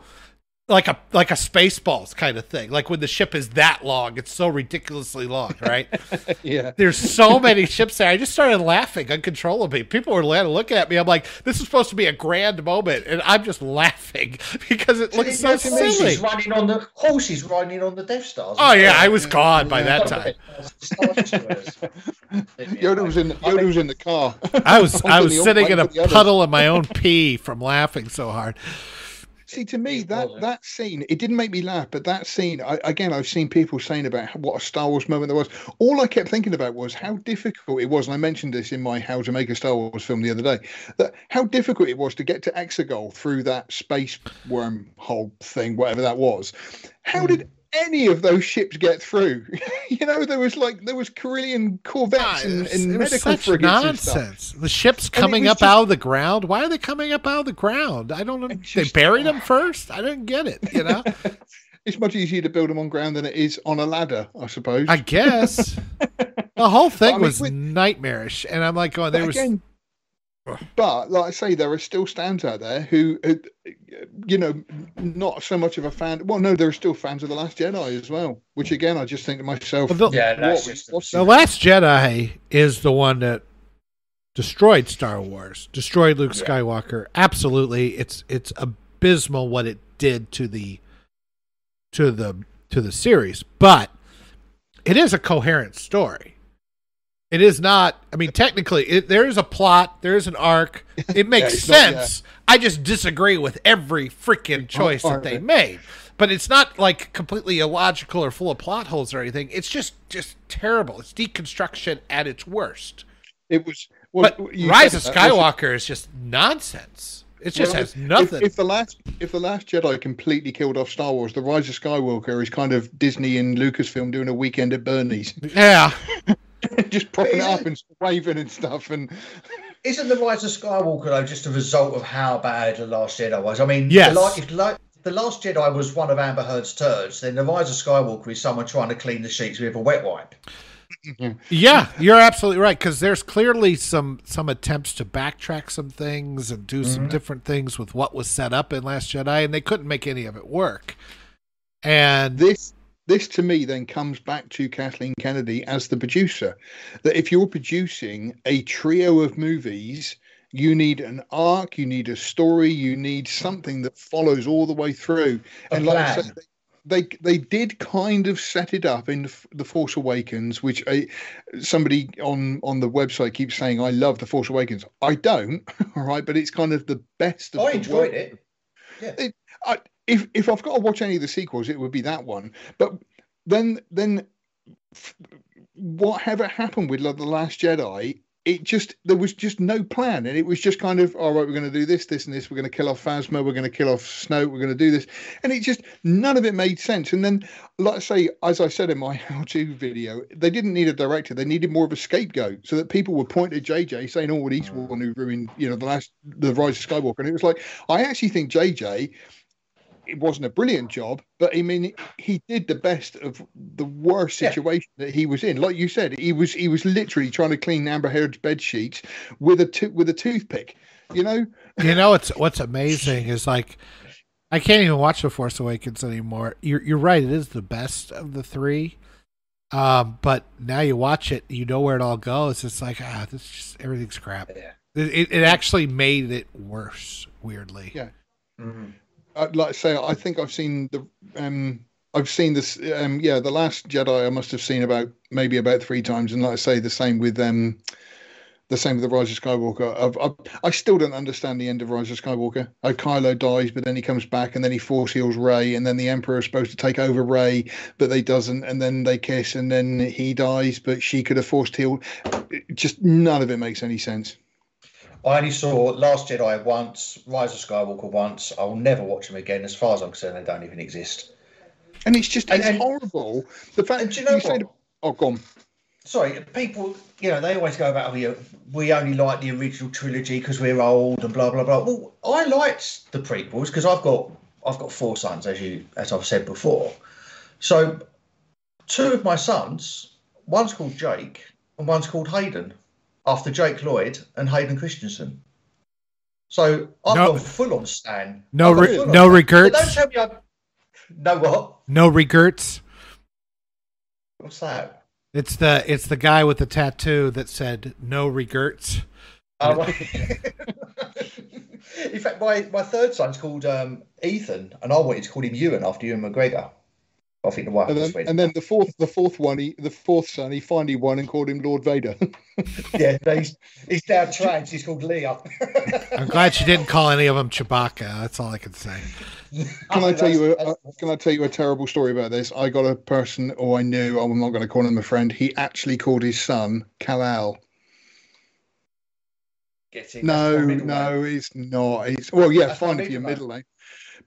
like a like a spaceballs kind of thing. Like when the ship is that long it's so ridiculously long right? *laughs* Yeah. there's so many ships there. I just started laughing uncontrollably. People were looking at me. I'm like this is supposed to be a grand moment. And i'm just laughing *laughs* because it looks so It's horses silly. running on the horses riding on the Death Stars. oh yeah i was gone by that time. *laughs* Yoda was in the, Yoda was in the car. i was i was sitting in a waiting for the others. puddle of my own pee from laughing so hard See, to me, It that wasn't. that scene, it didn't make me laugh, but that scene, I, again, I've seen people saying about what a Star Wars moment there was. All I kept thinking about was how difficult it was, and I mentioned this in my How to Make a Star Wars film the other day, that how difficult it was to get to Exegol through that space wormhole thing, whatever that was. How hmm. did any of those ships get through? *laughs* you know, there was like there was Corellian corvettes ah, and, and was medical frigates and stuff. nonsense. The ships coming up just- out of the ground. Why are they coming up out of the ground? I don't know. It's They buried them first. I don't get it. You know. *laughs* It's much easier to build them on ground than it is on a ladder, I suppose. I guess *laughs* the whole thing mean, was with- nightmarish, and I'm like, oh, going, But there was. again, but like I say, there are still stans out there who, uh, you know, not so much of a fan. Well, no, there are still fans of the Last Jedi as well. Which again, I just think to myself, Well, the- Yeah, that's just what's The Last Jedi is the one that destroyed Star Wars, destroyed Luke Yeah. Skywalker. Absolutely, it's it's abysmal what it did to the to the to the series. But it is a coherent story. It is not. I mean, technically, it, there is a plot. There is an arc. *laughs* It makes yeah. sense. I just disagree with every freaking choice that they made. But it's not like completely illogical or full of plot holes or anything. It's just just terrible. It's deconstruction at its worst. It was. Well, But Rise of Skywalker is just nonsense. It just Well, has if- nothing. If, the last, if the last Jedi completely killed off Star Wars, the Rise of Skywalker is kind of Disney and Lucasfilm doing a weekend at Bernie's, yeah, *laughs* *laughs* just propping it up and waving and stuff. And *laughs* Isn't the Rise of Skywalker though just a result of how bad the Last Jedi was? I mean, Yes. the, la- if, like, the Last Jedi was one of Amber Heard's turds, then the Rise of Skywalker is someone trying to clean the sheets with a wet wipe. *laughs* yeah, you're absolutely right because there's clearly some some attempts to backtrack some things and do some mm-hmm. different things with what was set up in Last Jedi, and they couldn't make any of it work. And this, this to me then comes back to Kathleen Kennedy as the producer. That if you're producing a trio of movies, you need an arc, you need a story, you need something that follows all the way through. A and like I plan. said, they they did kind of set it up in the Force Awakens, which I, somebody on on the website keeps saying I love the Force Awakens. I don't, *laughs* all right, but it's kind of the best. Of I enjoyed work. it. I, if if I've got to watch any of the sequels, it would be that one. But then then whatever happened with like, the Last Jedi, it just there was just no plan, and it was just kind of all right. We're going to do this, this, and this. We're going to kill off Phasma. We're going to kill off Snoke. We're going to do this, and it just none of it made sense. And then, like I say, as I said in my *laughs* how-to video, they didn't need a director. They needed more of a scapegoat, so that people would point at JJ saying, "Oh, well, he's mm. one who ruined, you know, the last the Rise of Skywalker." And it was like, I actually think JJ it wasn't a brilliant job, but I mean, he did the best of the worst Yeah. situation that he was in. Like you said, he was he was literally trying to clean Amber Heard's bed sheets with a to- with a toothpick. You know, you know what's what's amazing is like I can't even watch The Force Awakens anymore. You're you're right, it is the best of the three. Um, but now you watch it, you know where it all goes. It's like ah, this is just everything's crap. Yeah. It, it, it actually made it worse, weirdly. Yeah. Mhm. Like to say I think I've seen the um I've seen this um yeah the last Jedi I must have seen about maybe about three times, and like I say the same with um the same with the Rise of Skywalker. I've, I've, I still don't understand the end of Rise of Skywalker. Uh, Kylo dies, but then he comes back, and then he force heals Rey, and then the Emperor is supposed to take over Rey, but they doesn't, and then they kiss, and then he dies, but she could have forced healed. Just none of it makes any sense. I only saw Last Jedi once, Rise of Skywalker once. I'll never watch them again. As far as I'm concerned, they don't even exist. And it's just And- it's and- horrible. The fact do you know what? the- oh, go on. Sorry, people, you know, they always go about, oh, we only like the original trilogy because we're old and blah blah blah. Well, I liked the prequels because I've got I've got four sons, as you as I've said before. So, two of my sons, one's called Jake and one's called Hayden, after Jake Lloyd and Hayden Christensen. So I've No- gone full on Stan. No re- on no regrets? Don't tell me I'm, No what? No regrets. What's that? It's the it's the guy with the tattoo that said no regrets. Right. *laughs* In fact, my, my third son's called um, Ethan, and I wanted to call him Ewan after Ewan McGregor. I think the wife And was then, and then the fourth, the fourth one, he, the fourth son, he finally won and called him Lord Vader. *laughs* yeah, he's, he's now trans. He's called Leah. *laughs* I'm glad she didn't call any of them Chewbacca. That's all I can say. *laughs* Can I tell you? A, a- can I tell you a terrible story about this? I got a person, or I knew. I'm not going to call him a friend. He actually called his son Kal-El. Get it, that's my No, no, name. it's not. It's well, yeah, That's my fine if you're middle middle name,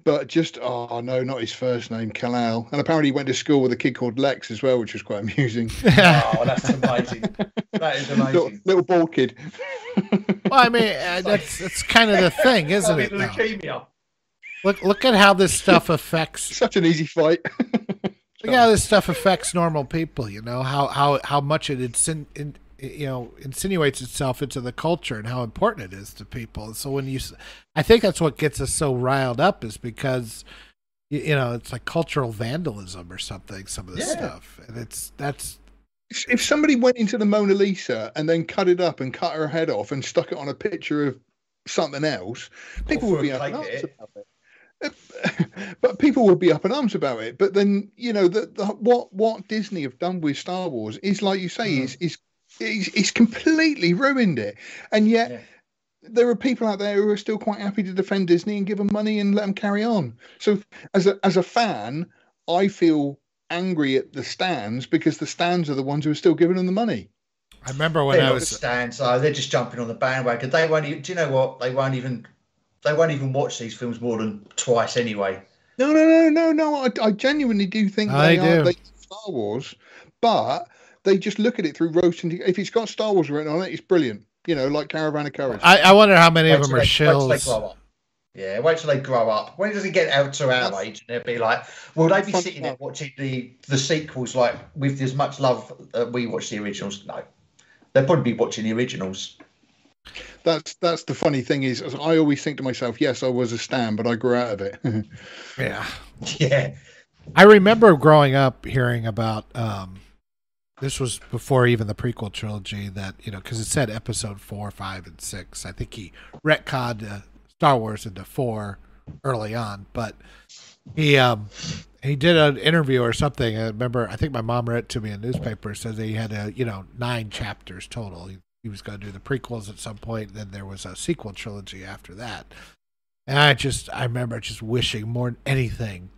but just oh no, not his first name, Kal-El. And apparently, he went to school with a kid called Lex as well, which was quite amusing. *laughs* Oh, that's amazing. That is little, amazing. little bald kid. Well, I mean, uh, that's that's kind of the *laughs* thing, isn't it? leukemia. Look look at how this stuff affects *laughs* Such an easy fight. Look how this stuff affects normal people. You know how how how much it insin, in, you know insinuates itself into the culture and how important it is to people. So when you, I think that's what gets us so riled up is because you know it's like cultural vandalism or something. Some of this Yeah. stuff, and it's that's If- if somebody went into the Mona Lisa and then cut it up and cut her head off and stuck it on a picture of something else, people would be up in arms it. about it. *laughs* but people will be up in arms about it. But then you know that the, what what Disney have done with Star Wars is like you say mm. is is is completely ruined it, and yet. Yeah. There are people out there who are still quite happy to defend Disney and give them money and let them carry on. So, as a as a fan, I feel angry at the stans because the stans are the ones who are still giving them the money. I remember when they're I was the stans, so they're just jumping on the bandwagon. They won't. Even, do you know what? They won't even they won't even watch these films more than twice anyway. No, no, no, no, no. I, I genuinely do think I they do. are they Star Wars, but they just look at it through roast and if it's got Star Wars written on it, it's brilliant. You know, like Caravan of Courage. I, I wonder how many wait of them are they, shills. Yeah, wait till they grow up. When does it get out to our That's, age? And they'll be like, will they be sitting there watching the the sequels like with as much love that we watch the originals? No, they'll probably be watching the originals that's that's the funny thing is I always think to myself, yes, I was a stan, but I grew out of it. *laughs* yeah, *laughs* yeah. I remember growing up hearing about. Um, this was before even the prequel trilogy that you know because it said episode four, five, and six. I think he retconned uh, Star Wars into four early on, but he um he did an interview or something. I remember I think my mom read to me in a newspaper says he had a you know nine chapters total. He he was going to do the prequels at some point. Then there was a sequel trilogy after that. And I just, I remember just wishing more than anything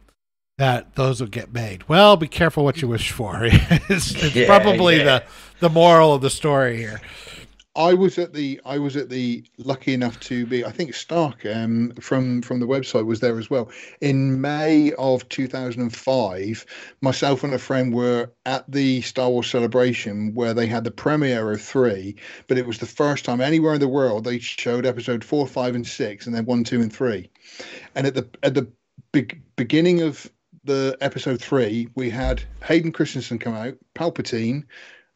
that those will get made. Well, be careful what you wish for. *laughs* it's, it's yeah, probably yeah. the the moral of the story here. I was at the I was at the lucky enough to be I think Stark um, from from the website was there as well in May of 2005 myself and a friend were at the Star Wars celebration where they had the premiere of 3 but it was the first time anywhere in the world they showed episode 4 5 and 6 and then 1 2 and 3 and at the at the big beginning of the episode 3 we had Hayden Christensen come out Palpatine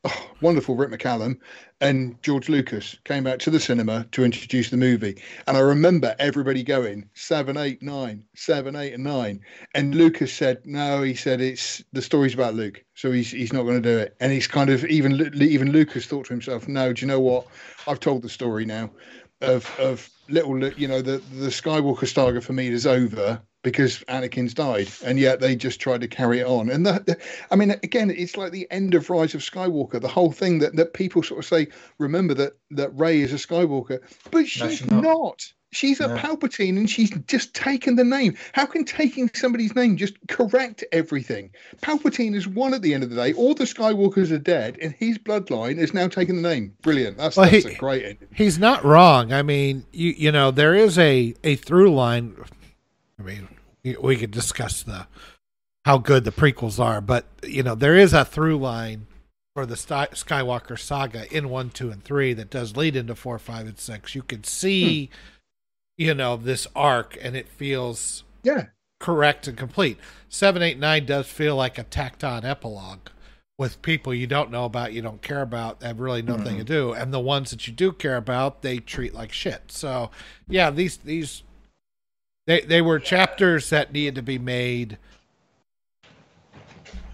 oh, wonderful Rick McCallum and George Lucas came out to the cinema to introduce the movie. And I remember everybody going seven, eight, nine, seven, eight, and nine. And Lucas said, no, he said it's the story's about Luke, so he's he's not going to do it. And he's kind of even even Lucas thought to himself, no, do you know what? I've told the story now of of little you know the the Skywalker saga for me is over because Anakin's died, and yet they just tried to carry it on. And that, I mean, again, it's like the end of Rise of Skywalker. The whole thing that, that people sort of say, remember that that Rey is a Skywalker, but she's no, not. not. She's a Palpatine, and she's just taken the name. How can taking somebody's name just correct everything? Palpatine is one at the end of the day. All the Skywalkers are dead, and his bloodline is now taking the name. Brilliant. That's, well, that's he, a great ending. He's not wrong. I mean, you you know, there is a a through line I mean, we could discuss the how good the prequels are, but you know there is a through line for the Skywalker saga in one, two, and three that does lead into four, five, and six. You can see, hmm. You know, this arc, and it feels yeah correct and complete. Seven, eight, nine does feel like a tacked on epilogue with people you don't know about, you don't care about, have really nothing mm-hmm. to do, and the ones that you do care about, they treat like shit. So, yeah, these these they they were chapters that needed to be made.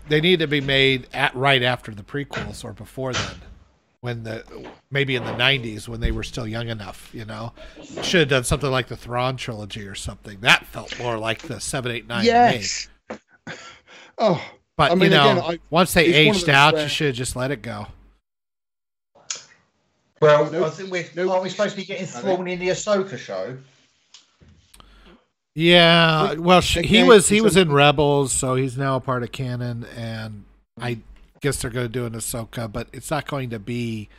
They need to be made at right after the prequels or before then, when the maybe in the '90s when they were still young enough. You know, should have done something like the Thrawn trilogy or something. That felt more like the seven, eight, nine. Yes. Oh, but I mean, you know, again, I, once they aged out, where... you should have just let it go. Well, nope. I think we're nope. are we supposed to be getting Thrawn in the Ahsoka show? Yeah, well, he was he was in Rebels, so he's now a part of canon, and I guess they're going to do an Ahsoka, but it's not going to be.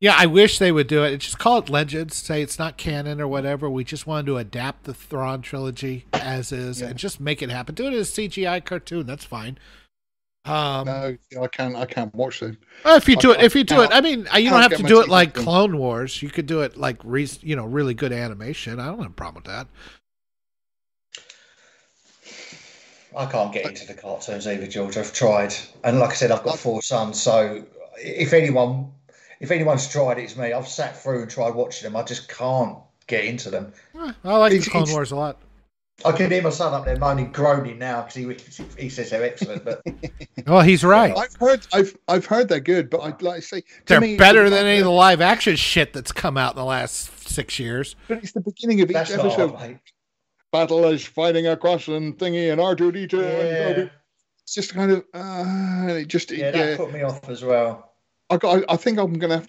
Yeah, I wish they would do it. Just call it Legends. Say it's not canon or whatever. We just wanted to adapt the Thrawn trilogy as is yeah. and just make it happen. Do it as CGI cartoon. That's fine. Um, no, I can't. I can't watch them. If you do it, if you do it, I mean, you don't have to do it like Clone Wars. You could do it like, re- you know, really good animation. I don't have a problem with that. I can't get into the cartoons either, George. I've tried, and like I said, I've got four sons. So if anyone, if anyone's tried, it's me. I've sat through and tried watching them. I just can't get into them. I like it's, the Clone Wars a lot. I can hear my son up there moaning, groaning now because he he says they're excellent. But *laughs* well, he's right. I've heard I've I've heard they're good, but I'd like to say they're me, better than any of the live action shit that's come out in the last six years. But it's the beginning of each episode. Battle is fighting across and thingy and R2D2 Yeah, and it's just kind of uh, it just yeah, that yeah. put me off as well. I got I think I'm gonna have